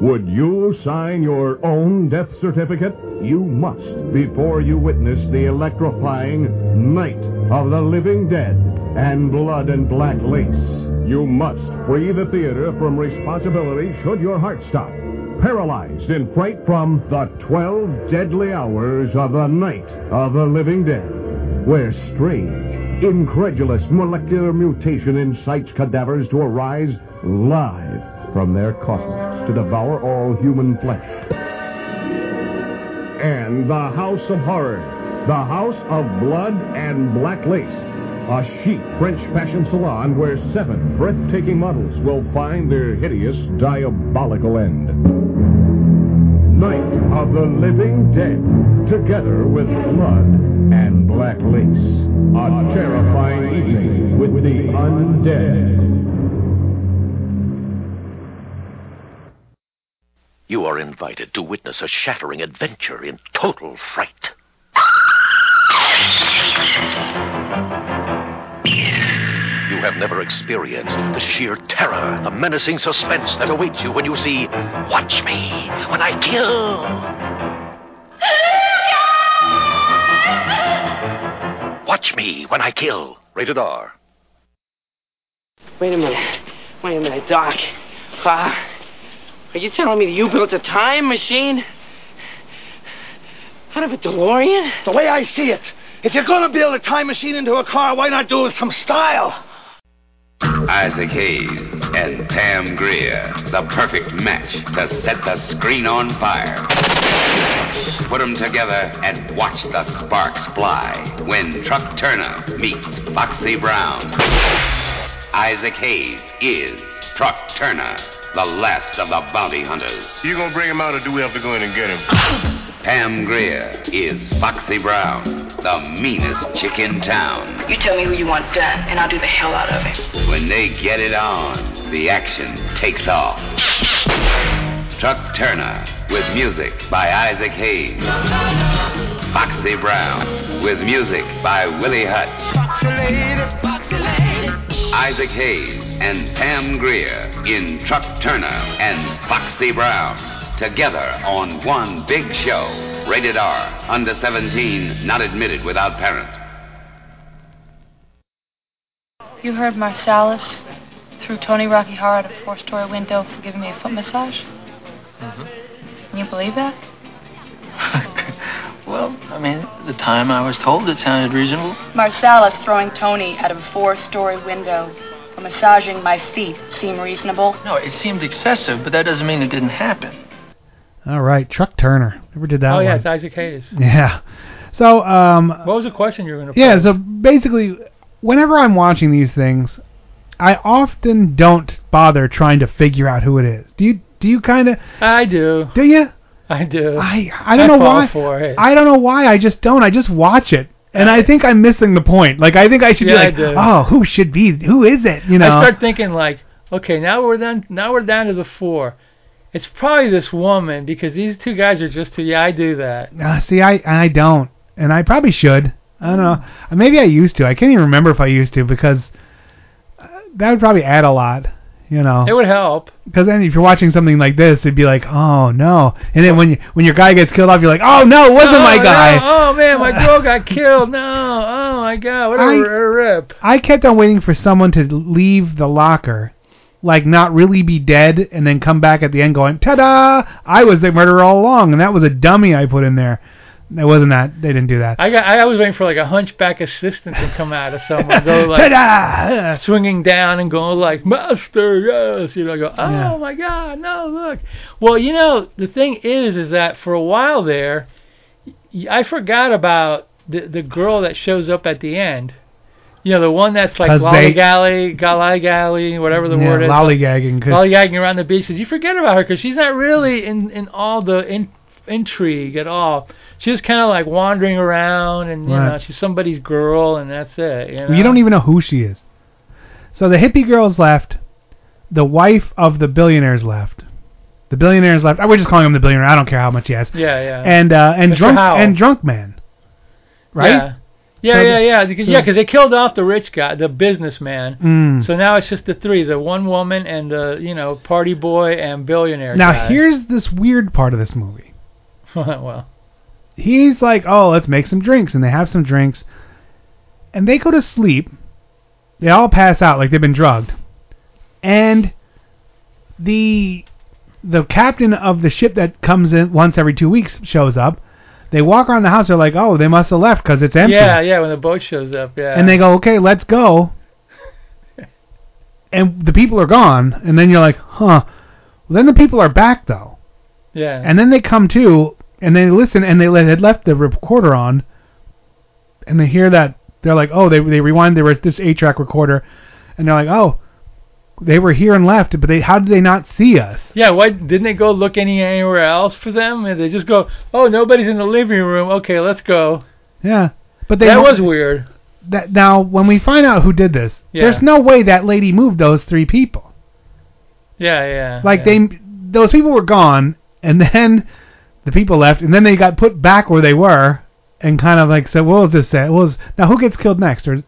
Would you sign your own death certificate? You must before you witness the electrifying Night of the Living Dead and Blood and Black Lace. You must free the theater from responsibility should your heart stop. Paralyzed in fright from the 12 deadly hours of the Night of the Living Dead, where strange, incredulous molecular mutation incites cadavers to arise live from their coffins to devour all human flesh. And the House of Horror, the House of Blood and Black Lace, a chic French fashion salon where seven breathtaking models will find their hideous, diabolical end. Night of the Living Dead, together with Blood and Black Lace. A terrifying evening with the undead. You are invited to witness a shattering adventure in total fright. You have never experienced the sheer terror, the menacing suspense that awaits you when you see Watch Me When I Kill. Watch Me When I Kill. Rated R. Wait a minute. Wait a minute, Doc. Uh, are you telling me that you built a time machine? Out of a DeLorean? The way I see it, if you're going to build a time machine into a car, why not do it with some style? Isaac Hayes and Pam Grier, the perfect match to set the screen on fire. Put them together and watch the sparks fly when Truck Turner meets Foxy Brown. Isaac Hayes is Truck Turner, the last of the bounty hunters. You gonna bring him out, or do we have to go in and get him? (coughs) Pam Grier is Foxy Brown, the meanest chick in town. You tell me who you want done, and I'll do the hell out of it. When they get it on, the action takes off. (coughs) Truck Turner with music by Isaac Hayes. Foxy Brown with music by Willie Hutch. Isaac Hayes and Pam Grier in Truck Turner and Foxy Brown together on one big show. Rated R. Under 17, not admitted without parent. You heard Marsellus? threw Tony Rocky Horror out a four-story window for giving me a foot massage? Mhm. Can you believe that? (laughs) Well, I mean, at the time I was told it sounded reasonable. Marsellus throwing Tony out of a four-story window for massaging my feet seem reasonable? No, it seemed excessive, but that doesn't mean it didn't happen. All right, Truck Turner. Never did that oh one. yeah, it's Isaac Hayes. Yeah. So, um, What was the question you were going to? yeah. So basically, whenever I'm watching these things, I often don't bother trying to figure out who it is. Do you? Do you kind of? I do. Do you? I do. I I don't know fall why. For it. I don't know why. I just don't. I just watch it. And I think I'm missing the point. Like I think I should Yeah, I be do. like, oh, who should be? Who is it? You know. I start thinking like, okay, now we're down. Now we're down to the four. It's probably this woman because these two guys are just too. Yeah, I do that. Uh, see, I I don't, and I probably should. I don't know. Maybe I used to. I can't even remember if I used to because uh, that would probably add a lot. You know. It would help. Because then if you're watching something like this, it'd be like, oh no. And then when you, when your guy gets killed off, you're like, oh no, it wasn't oh, my guy. No, oh man, my (laughs) girl got killed. No. Oh my god, what a, I- a rip. I kept on waiting for someone to leave the locker, like not really be dead, and then come back at the end going, ta-da! I was the murderer all along, and that was a dummy I put in there. It wasn't that. They didn't do that. I got. I was waiting for like a hunchback assistant to come out of somewhere, go (laughs) like Ta-da! swinging down and going like, "Master, yes," you know. I go, "Oh Yeah. my God, no, look." Well, you know, the thing is, is that for a while there, I forgot about the the girl that shows up at the end. You know, the one that's like lollygally, gallygally, whatever the yeah, word is. lollygagging. lollygagging around the beach. 'cause you forget about her because she's not really in in all the in, intrigue at all. She's just kind of like wandering around, and you Right. know, she's somebody's girl, and that's it. You, know? You don't even know who she is. So the hippie girl's left. The wife of the billionaire's left. The billionaire's left. I was just calling him the billionaire. I don't care how much he has. Yeah, yeah. And uh, and Mr. drunk Howell. and drunk man. Right. Yeah. Yeah, So yeah, yeah. Because so- yeah, 'cause they killed off the rich guy, the businessman. Mm. So now it's just the three: the one woman and the you know party boy and billionaire. Now guy. here's this weird part of this movie. (laughs) well, He's like, "Oh, let's make some drinks," and they have some drinks, and they go to sleep. They all pass out like they've been drugged, and the the captain of the ship that comes in once every two weeks shows up. They walk around the house. They're like, "Oh, they must have left because it's empty." yeah, yeah. When the boat shows up, yeah. And they go, "Okay, let's go." (laughs) and the people are gone, and then you're like, "Huh." Well, then the people are back though. yeah. And then they come to and they listen and they let, had left the recorder on and they hear that they're like, oh, they they rewind there was this eight track recorder and they're like, oh, they were here and left, but they how did they not see us? Yeah, why didn't they go look any anywhere else for them? And they just go, oh, nobody's in the living room. Okay, let's go. Yeah, but they that was weird. That now when we find out who did this, Yeah. there's no way that lady moved those three people. Yeah, yeah. Like yeah. they those people were gone and then the people left and then they got put back where they were and kind of like said, what was this say? What was now who gets killed next? Or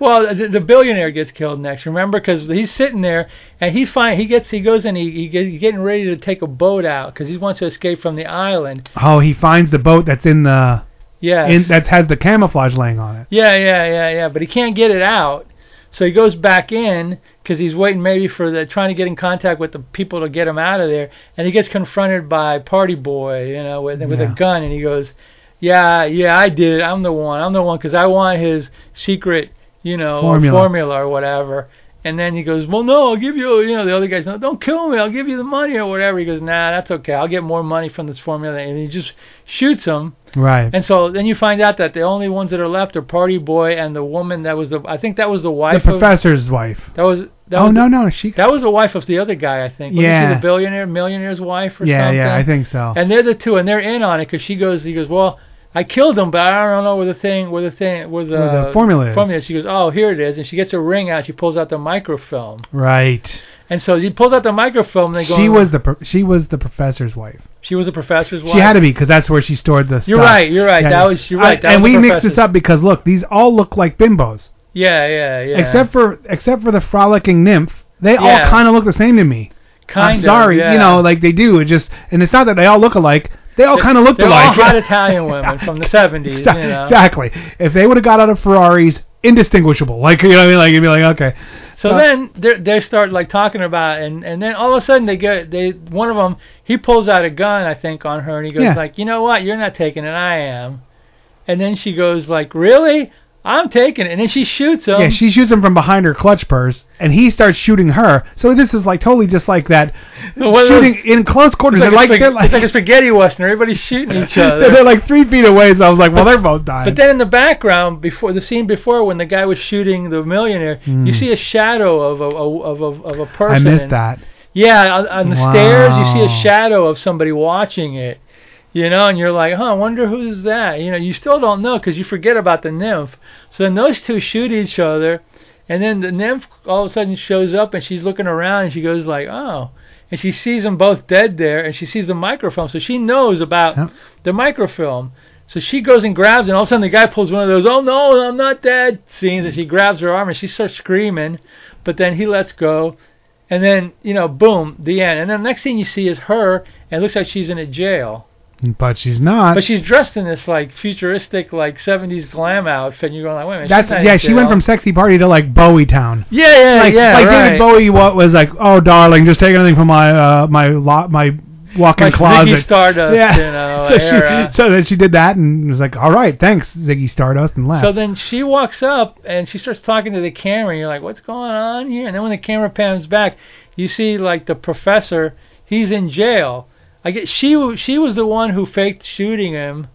Well, the, the billionaire gets killed next. Remember, because he's sitting there and he find he gets he goes and he, he gets, he's getting ready to take a boat out because he wants to escape from the island. Oh, he finds the boat that's in the Yes. in that has the camouflage laying on it. Yeah, yeah, yeah, yeah. But he can't get it out, so he goes back in because he's waiting maybe for the trying to get in contact with the people to get him out of there. And he gets confronted by Party Boy, you know, with with Yeah. a gun, and he goes, "Yeah, yeah, I did it. I'm the one. I'm the one because I want his secret, you know, Formula. formula or whatever." And then he goes, "Well, no, I'll give you." You know, the other guys, "No, don't kill me. I'll give you the money or whatever." He goes, "Nah, that's okay. I'll get more money from this formula." And he just shoots him. Right. And so then you find out that the only ones that are left are Party Boy and the woman that was the I think that was the wife. The professor's wife. that was that oh was no the, no she. that was the wife of the other guy I think wasn't Yeah. she the billionaire millionaire's wife or Yeah something yeah I think so. and they're the two and they're in on it because she goes he goes well I killed him but I don't know where the thing where the thing where the, Where the formula is. formula she goes oh here it is and she gets a ring out she pulls out the microfilm right. and so she pulls out the microfilm and they go She was the pro- she was the professor's wife. she was a professor's wife She had to be because that's where she stored the. You're stuff. right, you're right. Yeah. That was- you're right, I- that and we mixed this up because look, these all look like bimbos. yeah yeah yeah Except for except for the frolicking nymph, they all kind of look the same to me. Kind I'm sorry, yeah. you know, like they do. It just and it's not that they all look alike. They all kind of look They're alike. all hot Italian women from the 70s, you know. Exactly. If they would have got out of Ferraris indistinguishable. Like you know what I mean? Like you'd be like, okay. So Uh, then they they start like talking about it, and and then all of a sudden they get they one of them he pulls out a gun I think on her and he goes Yeah. like you know what you're not taking it I am, and then she goes like really I'm taking it and then she shoots him. yeah, she shoots him from behind her clutch purse, and he starts shooting her. So this is like totally just like that (laughs) Well, shooting in close quarters. It's They're like, like, they're spag- like it's like a spaghetti western. Everybody's shooting each (laughs) other. they're like three feet away. So I was like, well, they're both dying. But then in the background, before the scene before, when the guy was shooting the millionaire, Hmm. you see a shadow of a of a of a person. I missed and- that. Yeah, on, on the stairs, you see a shadow of somebody watching it. You know, and you're like, huh, I wonder who's that. You know, you still don't know because you forget about the nymph. So then those two shoot each other, and then the nymph all of a sudden shows up and she's looking around and she goes like, oh, and she sees them both dead there, and she sees the microfilm, so she knows about the microfilm. So she goes and grabs, and all of a sudden the guy pulls one of those, oh no, I'm not dead scenes, and she grabs her arm and she starts screaming, but then he lets go, and then you know, boom, the end. And then the next thing you see is her, and it looks like she's in a jail. But she's not. But she's dressed in this like futuristic like 70s glam outfit, and you're going like, wait a minute. That's yeah. She went from sexy party to like Bowie Town. Yeah, yeah, like, yeah, Like right. David Bowie what was like, oh darling, just take anything from my uh my lo- my walk-in My closet. Ziggy Stardust, yeah. you know, (laughs) so era. she (laughs) so then she did that and was like, all right, thanks Ziggy Stardust and left. So then she walks up and she starts talking to the camera. And you're like, what's going on here? And then when the camera pans back, you see like the professor. He's in jail. I get she she was the one who faked shooting him,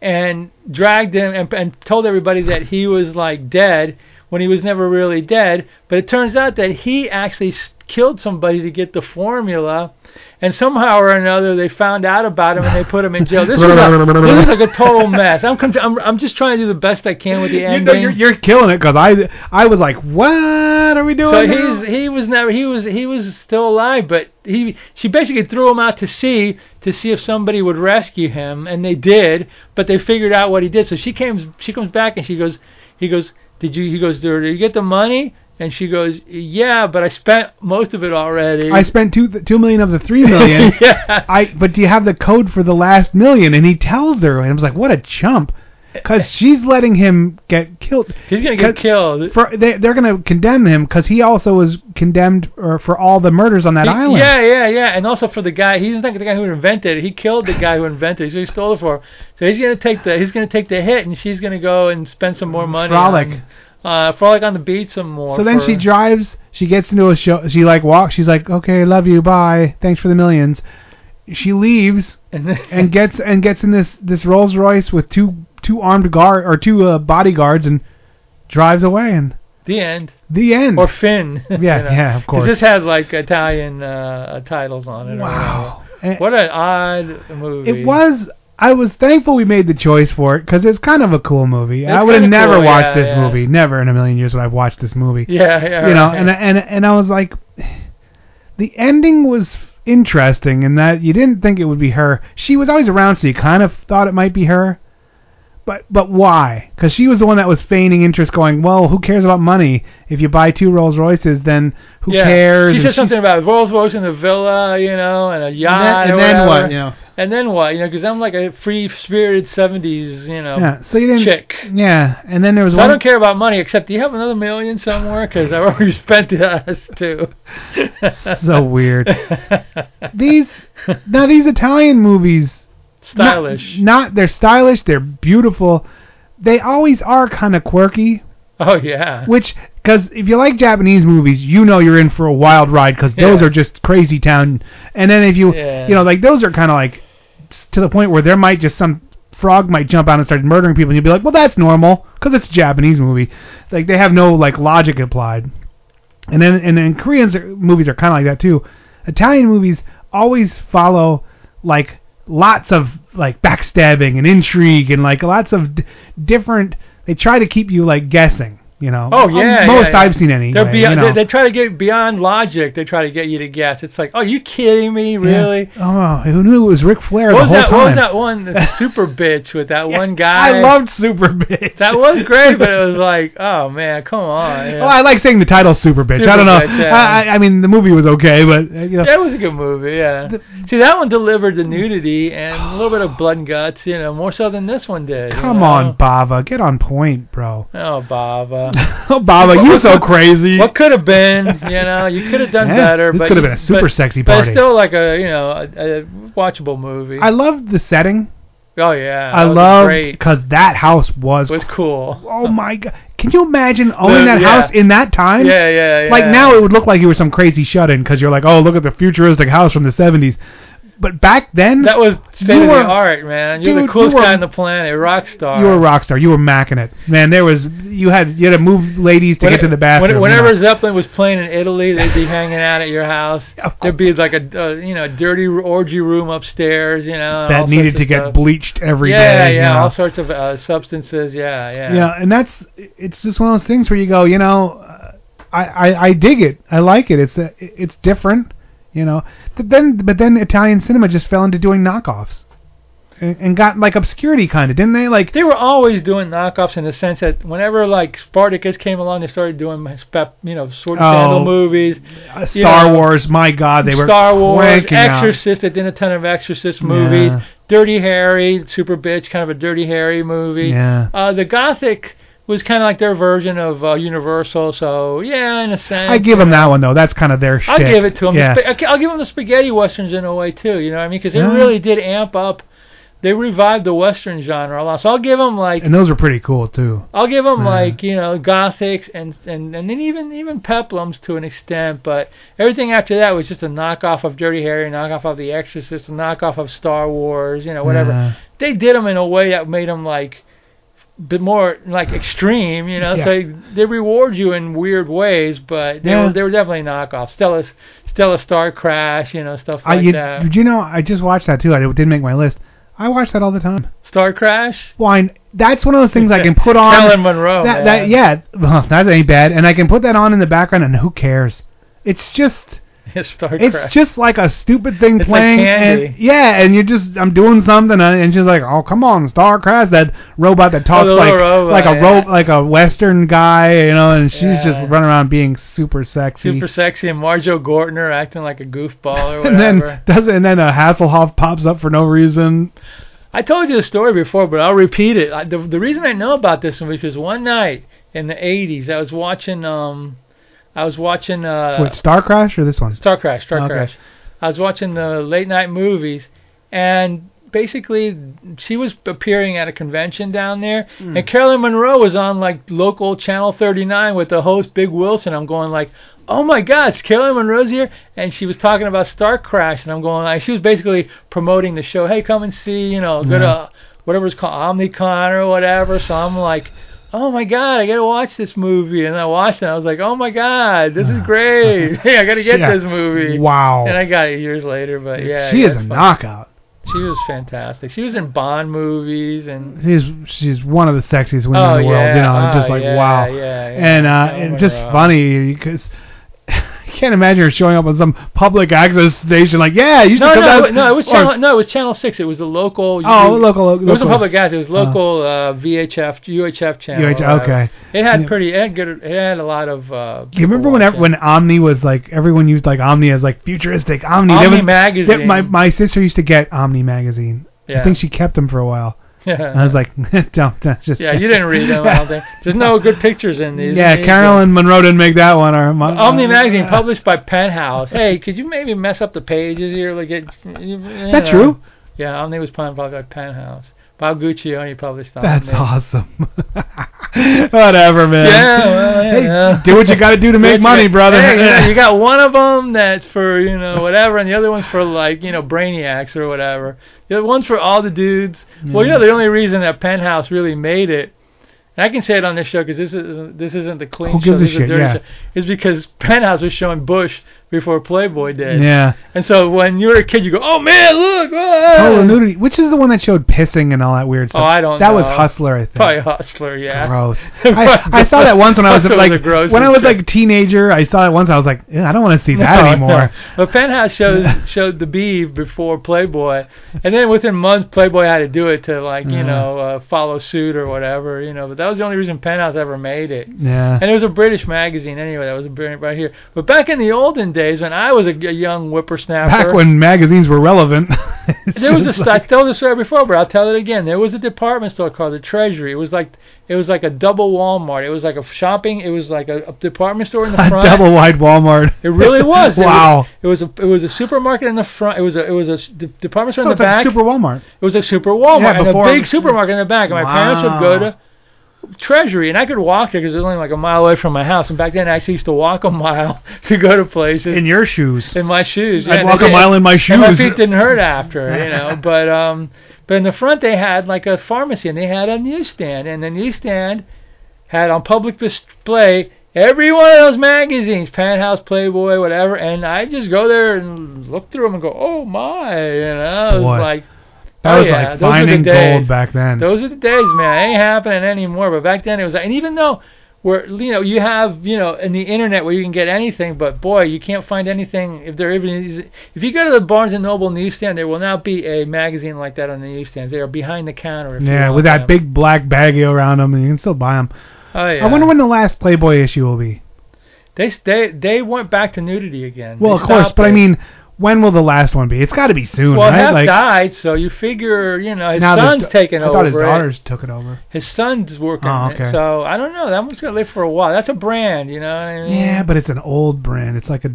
and dragged him and, and told everybody that he was like dead when he was never really dead. But it turns out that he actually killed somebody to get the formula. And somehow or another, they found out about him and they put him in jail. This was, a, this like a total mess. I'm, con- I'm I'm just trying to do the best I can with the you ending. know, you're, you're killing it because I I was like, what are we doing? So now? he's he was never he was he was still alive, but he she basically threw him out to sea to see if somebody would rescue him, and they did, but they figured out what he did. So she came she comes back and she goes he goes did you he goes did you get the money? And she goes yeah, but I spent most of it already. I spent two two million of the three million. (laughs) yeah. I but do you have the code for the last million? And he tells her, and I was like, what a chump, because (laughs) she's letting him get killed. He's gonna get killed. For they they're gonna condemn him because he also was condemned or for all the murders on that He- island. Yeah, yeah, yeah, and also for the guy, he's not the guy who invented it. He killed the guy who invented it, so he stole it for. Him. So he's gonna take the he's gonna take the hit, and she's gonna go and spend some more money. Frolic. on- uh, frolic on the beach some more. So then she drives. She gets into a show. She like walks. She's like, okay, love you, bye, thanks for the millions. She leaves (laughs) and, then, and gets and gets in this this Rolls Royce with two two armed guard or two uh, bodyguards and drives away and the end. the end. Or Finn. (laughs) (laughs) Yeah, you know. yeah, of course. this has like Italian uh, titles on it. Wow. What an odd movie. It was. I was thankful we made the choice for it because it's kind of a cool movie. It's I would have never cool, watched yeah, this yeah. movie. Never in a million years would I've watched this movie. Yeah, yeah, You know, right. and and and I was like, (sighs) the ending was interesting in that you didn't think it would be her. She was always around, so you kind of thought it might be her. But but why? Because she was the one that was feigning interest, going, well, who cares about money? If you buy two Rolls Royces, then who yeah. cares? She And said something about Rolls Royce and a villa, you know, and a yacht. and or then what, you know? And then what? You know, because I'm like a free-spirited '70s, you know, Yeah, so you didn't. chick. Yeah, and then there was So I don't care about money, except do you have another million somewhere? Because I've already (laughs) spent it on us too. so weird. (laughs) these now these Italian movies Stylish. Not, not they're stylish, they're beautiful. They always are kind of quirky, Oh yeah. which cuz if you like Japanese movies, you know you're in for a wild ride cuz those are just crazy town. And then if you Yeah. you know like those are kind of like to the point where there might just some frog might jump out and start murdering people and you'd be like, "Well, that's normal cuz it's a Japanese movie." Like they have no like logic applied. And then and then Korean movies are kind of like that too. Italian movies always follow like lots of like backstabbing and intrigue and like lots of d- different. They try to keep you like guessing. You know. Oh yeah, Most yeah, yeah. I've seen anyway. They're beyond, you know. they, they try to get beyond logic. They try to get you to guess. It's like, oh, you kidding me? Yeah. Really? Oh, who knew it was Ric Flair What the was whole that? time? What was that one? The (laughs) super bitch with that one guy. I loved Super Bitch. That was great, but it was (laughs) like, oh man, come on. Yeah. Well, I like saying the title Super Bitch. I don't know. Bitch, yeah. I, I, mean, the movie was okay, but uh, you know. Yeah, it was a good movie. Yeah. See, that one delivered the nudity and a little bit of blood and guts. You know, more so than this one did. you Come know? on, Bava, get on point, bro. Oh, Bava. Uh, (laughs) Obama, you so crazy. What could have been? You know, you could have done (laughs) Yeah, better. this could have been a super but- sexy But party. it's still like a you know a, a watchable movie. I loved the setting. oh yeah, I loved because that house was. was cool. (laughs) oh my god! Can you imagine owning The- that yeah. house in that time? Yeah, yeah, yeah. Like now, it would look like you were some crazy shut-in because you're like, oh, look at the futuristic house from the '70s. But back then, That was state of the art, man. You're Dude, the coolest you were- guy on the planet, rock star. you were a rock star. You were macking it, man. There was you had you had to move ladies to When- get to the bathroom. when- whenever you know. Zeppelin was playing in Italy, they'd be hanging out at your house. (laughs) There'd be like a uh, you know dirty orgy room upstairs, you know. that needed to get stuff. bleached every day. yeah, you yeah, know. all sorts of uh, substances. Yeah, yeah. Yeah, and that's it's just one of those things where you go, you know, I, I I dig it. I like it. It's a, it's different, you know. But then but then Italian cinema just fell into doing knockoffs, and, and got like obscurity kind of, didn't they? Like They were always doing knockoffs in the sense that whenever like Spartacus came along, they started doing you know sword and Oh, sandal movies. uh, Star know, Wars. My God, they were Star Wars, cranking out. Exorcist. They did a ton of Exorcist movies. Yeah. Dirty Harry, Super Bitch, kind of a Dirty Harry movie. Yeah. Uh, the Gothic was kind of like their version of uh, Universal. So yeah, in a sense. I give them that one though. That's kind of their shit. I'll give it to them. Yeah. I'll give them the spaghetti westerns in a way too. You know what I mean? Because they Yeah. really did amp up. They revived the western genre a lot. So I'll give them like and those are pretty cool too. I'll give them Yeah. like you know gothics and and and then even even peplums to an extent, but everything after that was just a knockoff of Dirty Harry, a knockoff of The Exorcist, a knockoff of Star Wars, you know whatever. Yeah. They did them in a way that made them like bit more like extreme, you know. Yeah. So they reward you in weird ways, but they Yeah. were they were definitely knockoffs. Stella Stella Star Crash, you know stuff I like you, that. did you know? I just watched that too. I didn't make my list. I watch that all the time. Star Crash. Wine. That's one of those things I can (laughs) put on. Marilyn Monroe. That, that yeah, well, (laughs) that ain't bad, and I can put that on in the background, and who cares? It's just, (laughs) Star it's just like a stupid thing It's like playing, candy. and yeah, and you just, I'm doing something, and she's like, oh come on, Star Crash, that robot that talks like robot, like a yeah. ro- like a Western guy, you know, and she's Yeah. just running around being super sexy. Super sexy and Marjoe Gortner acting like a goofball or whatever. (laughs) and then does and then a Hasselhoff pops up for no reason. I told you the story before, but I'll repeat it. I, the, the reason I know about this one was one night in the '80s, I was watching. Um, I was watching. Uh, What Star Crash or this one? Star Crash. Star Okay. Crash. I was watching the late night movies, and basically she was appearing at a convention down there, Hmm. and Caroline Munro was on like local Channel 39 with the host Big Wilson. I'm going like. Oh my God! It's Caroline Munro's here, and she was talking about Star Crash, and I'm going like she was basically promoting the show. Hey, come and see, you know, go Yeah. to whatever it's called, OmniCon or whatever. So I'm like, oh my god, I gotta watch this movie, and I watched it. And I was like, oh my god, this is (sighs) great. (laughs) hey, I gotta get Yeah. this movie. Wow. And I got it years later, but yeah, she yeah, is a fun. knockout. She was fantastic. She was in Bond movies and She's she's one of the sexiest women Oh, in the world. You know, I'm just Oh, like yeah, wow. yeah, yeah. And uh, Oh, it's just funny because can't imagine her showing up on some public access station like, yeah, you should no, come no, down. it- no, it was or- channel, no, it was Channel Six. It was the local. Oh, local- It wasn't local. public access. It was Uh. local uh, VHF, UHF channel. UH whatever. okay. It had Yeah. pretty. It had good. It had a lot of. Uh, Do you remember when ev- when Omni was like everyone used like Omni as like futuristic Omni? Omni was- magazine. there- my my sister used to get Omni magazine. I think she kept them for a while. And I was like, (laughs) don't, don't just. Yeah, you didn't read them. I don't (laughs) think. There's no good pictures in these. Yeah, Caroline Munro didn't make that one. Or my, Omni uh, magazine uh, published by Penthouse. Hey, could you maybe mess up the pages here? Like it. Is that true? Yeah, Omni was published by Penthouse. Bob Guccione published Omni. That's awesome. (laughs) Whatever, man. Yeah, well, Hey, yeah. do what you got to do to make money, brother. Hey, you, (laughs) know, you got one of them that's for you know whatever, and the other one's for like you know brainiacs or whatever. The other one's for all the dudes. Well, you know the only reason that Penthouse really made it, and I can say it on this show because this is this isn't the clean Who show, gives a this is shit, dirty yeah. show, is because Penthouse was showing Bush before Playboy did. Yeah. And so when you were a kid, you go, oh man, look. ah." Total nudity. Which is the one that showed pissing and all that weird stuff? Oh, I don't That know. was Hustler, I think. Probably Hustler, yeah. Gross. (laughs) I, I saw that once when I was was like a gross when I was like a teenager. I saw it once. I was like, "Eh, I don't want to see (laughs) that No, anymore. no. But Penthouse showed (laughs) showed the beef before Playboy, and then within months Playboy had to do it to like you know uh, follow suit or whatever you know. But that was the only reason Penthouse ever made it. Yeah. And it was a British magazine anyway. That was a right here. But back in the olden days. Days when I was a, a young whippersnapper. Back when magazines were relevant. (laughs) there was a like- I told this story before, but I'll tell it again. There was a department store called the Treasury. It was like it was like a double Walmart. It was like a shopping. It was like a, a department store in the (laughs) a front. double wide Walmart. It really was. (laughs) It wow. was- It was a it was a supermarket in the front. It was a it was a department store So in the like back. Super Walmart. It was a super Walmart Yeah, and a big supermarket in the back. And my parents would go to Treasury, and I could walk there because it was only like a mile away from my house. And back then, I actually used to walk a (laughs) mile to go to places In your shoes. in my shoes. I'd walk a mile in my shoes. And my feet didn't hurt after, (laughs) you know. But um, but in the front they had like a pharmacy, and they had a newsstand, and the newsstand had on public display every one of those magazines, Penthouse, Playboy, whatever. And I just go there and look through them and go, oh my, you know, it Boy. was like. That oh was yeah, like those finding gold back then. Those are the days, man. It ain't happening anymore. But back then it was, like, and even though where you know you have you know in the internet where you can get anything, but boy, you can't find anything if there even is. If you go to the Barnes and Noble newsstand, there will not be a magazine like that on the newsstand. They are behind the counter. If Yeah, with that them. big black baggie around them, and you can still buy them. Oh yeah. I wonder when the last Playboy issue will be. they they they went back to nudity again. Well, They of course, but I mean, when will the last one be? It's got to be soon, well, right? half like died, so you figure you know his now the- son's taking I over. I thought his it. daughters took it over. His son's working. Oh, it. So I don't know. That one's gonna live for a while. That's a brand, you know what I mean? Yeah, but it's an old brand. It's like a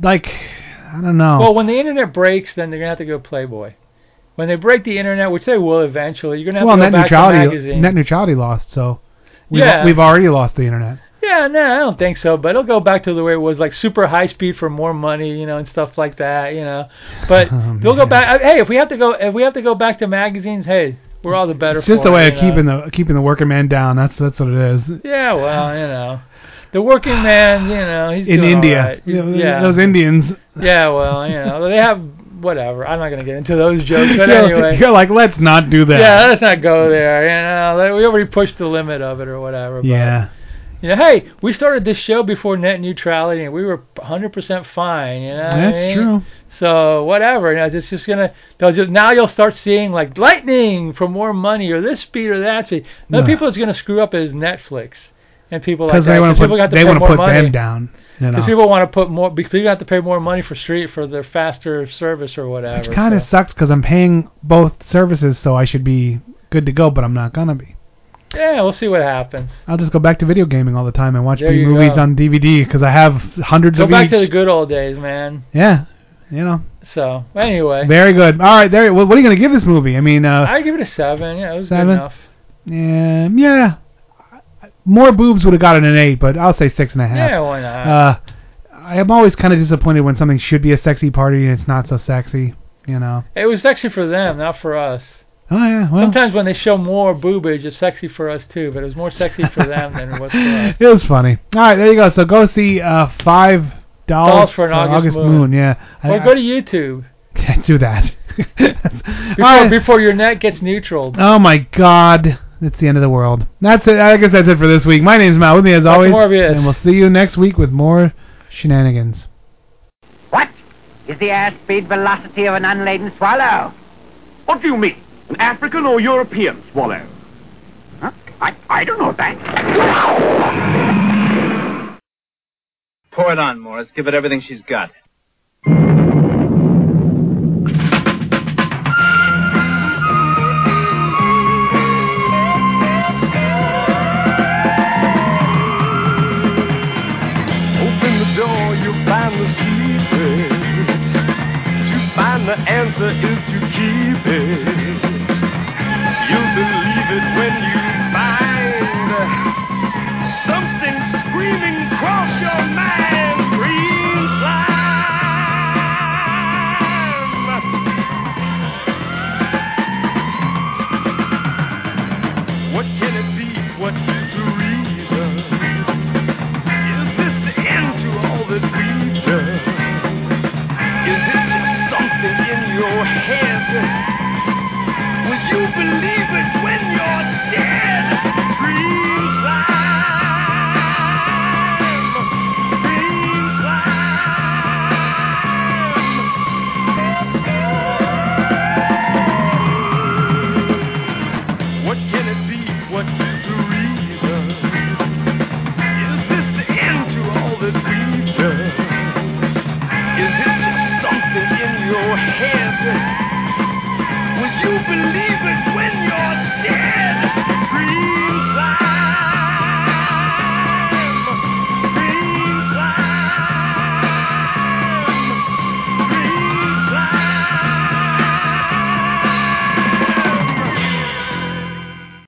like I don't know. Well, when the internet breaks, then they're gonna have to go Playboy. When they break the internet, which they will eventually, you're gonna have well, to go net back neutrality, to magazine. net neutrality lost, so we've, Yeah. we've already lost the internet. Yeah, no, I don't think so. But it'll go back to the way it was, like super high speed for more money, you know, and stuff like that, you know. But (laughs) Oh, they'll go back. Uh, hey, if we have to go, if we have to go back to magazines, hey, we're all the better. It's just a way it, of you know? keeping the keeping the working man down. That's that's what it is. Yeah, well, you know, the working man, you know, he's In India, right. You know, yeah, those Indians. Yeah, well, you know, they have whatever. I'm not gonna get into those jokes, but (laughs) you're, anyway. you're like, let's not do that. Yeah, let's not go there. You know, we already pushed the limit of it or whatever. But, Yeah. You know, hey, we started this show before net neutrality, and we were 100% fine. You know, what I That's mean? true. So whatever, you know, it's just gonna. They'll just now you'll start seeing like lightning for more money or this speed or that speed. The Yeah. people it's gonna screw up is Netflix and people like that. they want to people put they want to more put money. them down. You know. Because people want to put more, because people have to pay more money for street for their faster service or whatever. Which kind of so. sucks because I'm paying both services, so I should be good to go, but I'm not gonna be. Yeah, we'll see what happens. I'll just go back to video gaming all the time and watch There B you movies go. on DVD because I have hundreds Go of back each. to the good old days, man. yeah, you know. So anyway, Very good. All right, there. What, what are you gonna give this movie? I mean, uh, I give it a seven. Yeah, it was Seven? good enough. yeah, yeah. More boobs would have gotten an eight, but I'll say six and a half. Yeah, why not? Uh, I am always kind of disappointed when something should be a sexy party and it's not so sexy. You know. It was sexy for them, not for us. Oh yeah. Well, Sometimes when they show more boobage, it's sexy for us too, but it was more sexy for them than it was for us. (laughs) it was funny. All right, there you go. So go see uh, Five Dolls, Dolls for an August Moon. Yeah. Or I- go to YouTube Can't do that. (laughs) before, All right. before your net gets neutral. Oh my God. It's the end of the world. That's it. I guess that's it for this week. My name's Matt. With me as Dr. always. Morbius. And we'll see you next week with more shenanigans. What is the airspeed velocity of an unladen swallow? What do you mean? An African or European swallow? Huh? I, I don't know that. Pour it on, Morris. Give it everything she's got.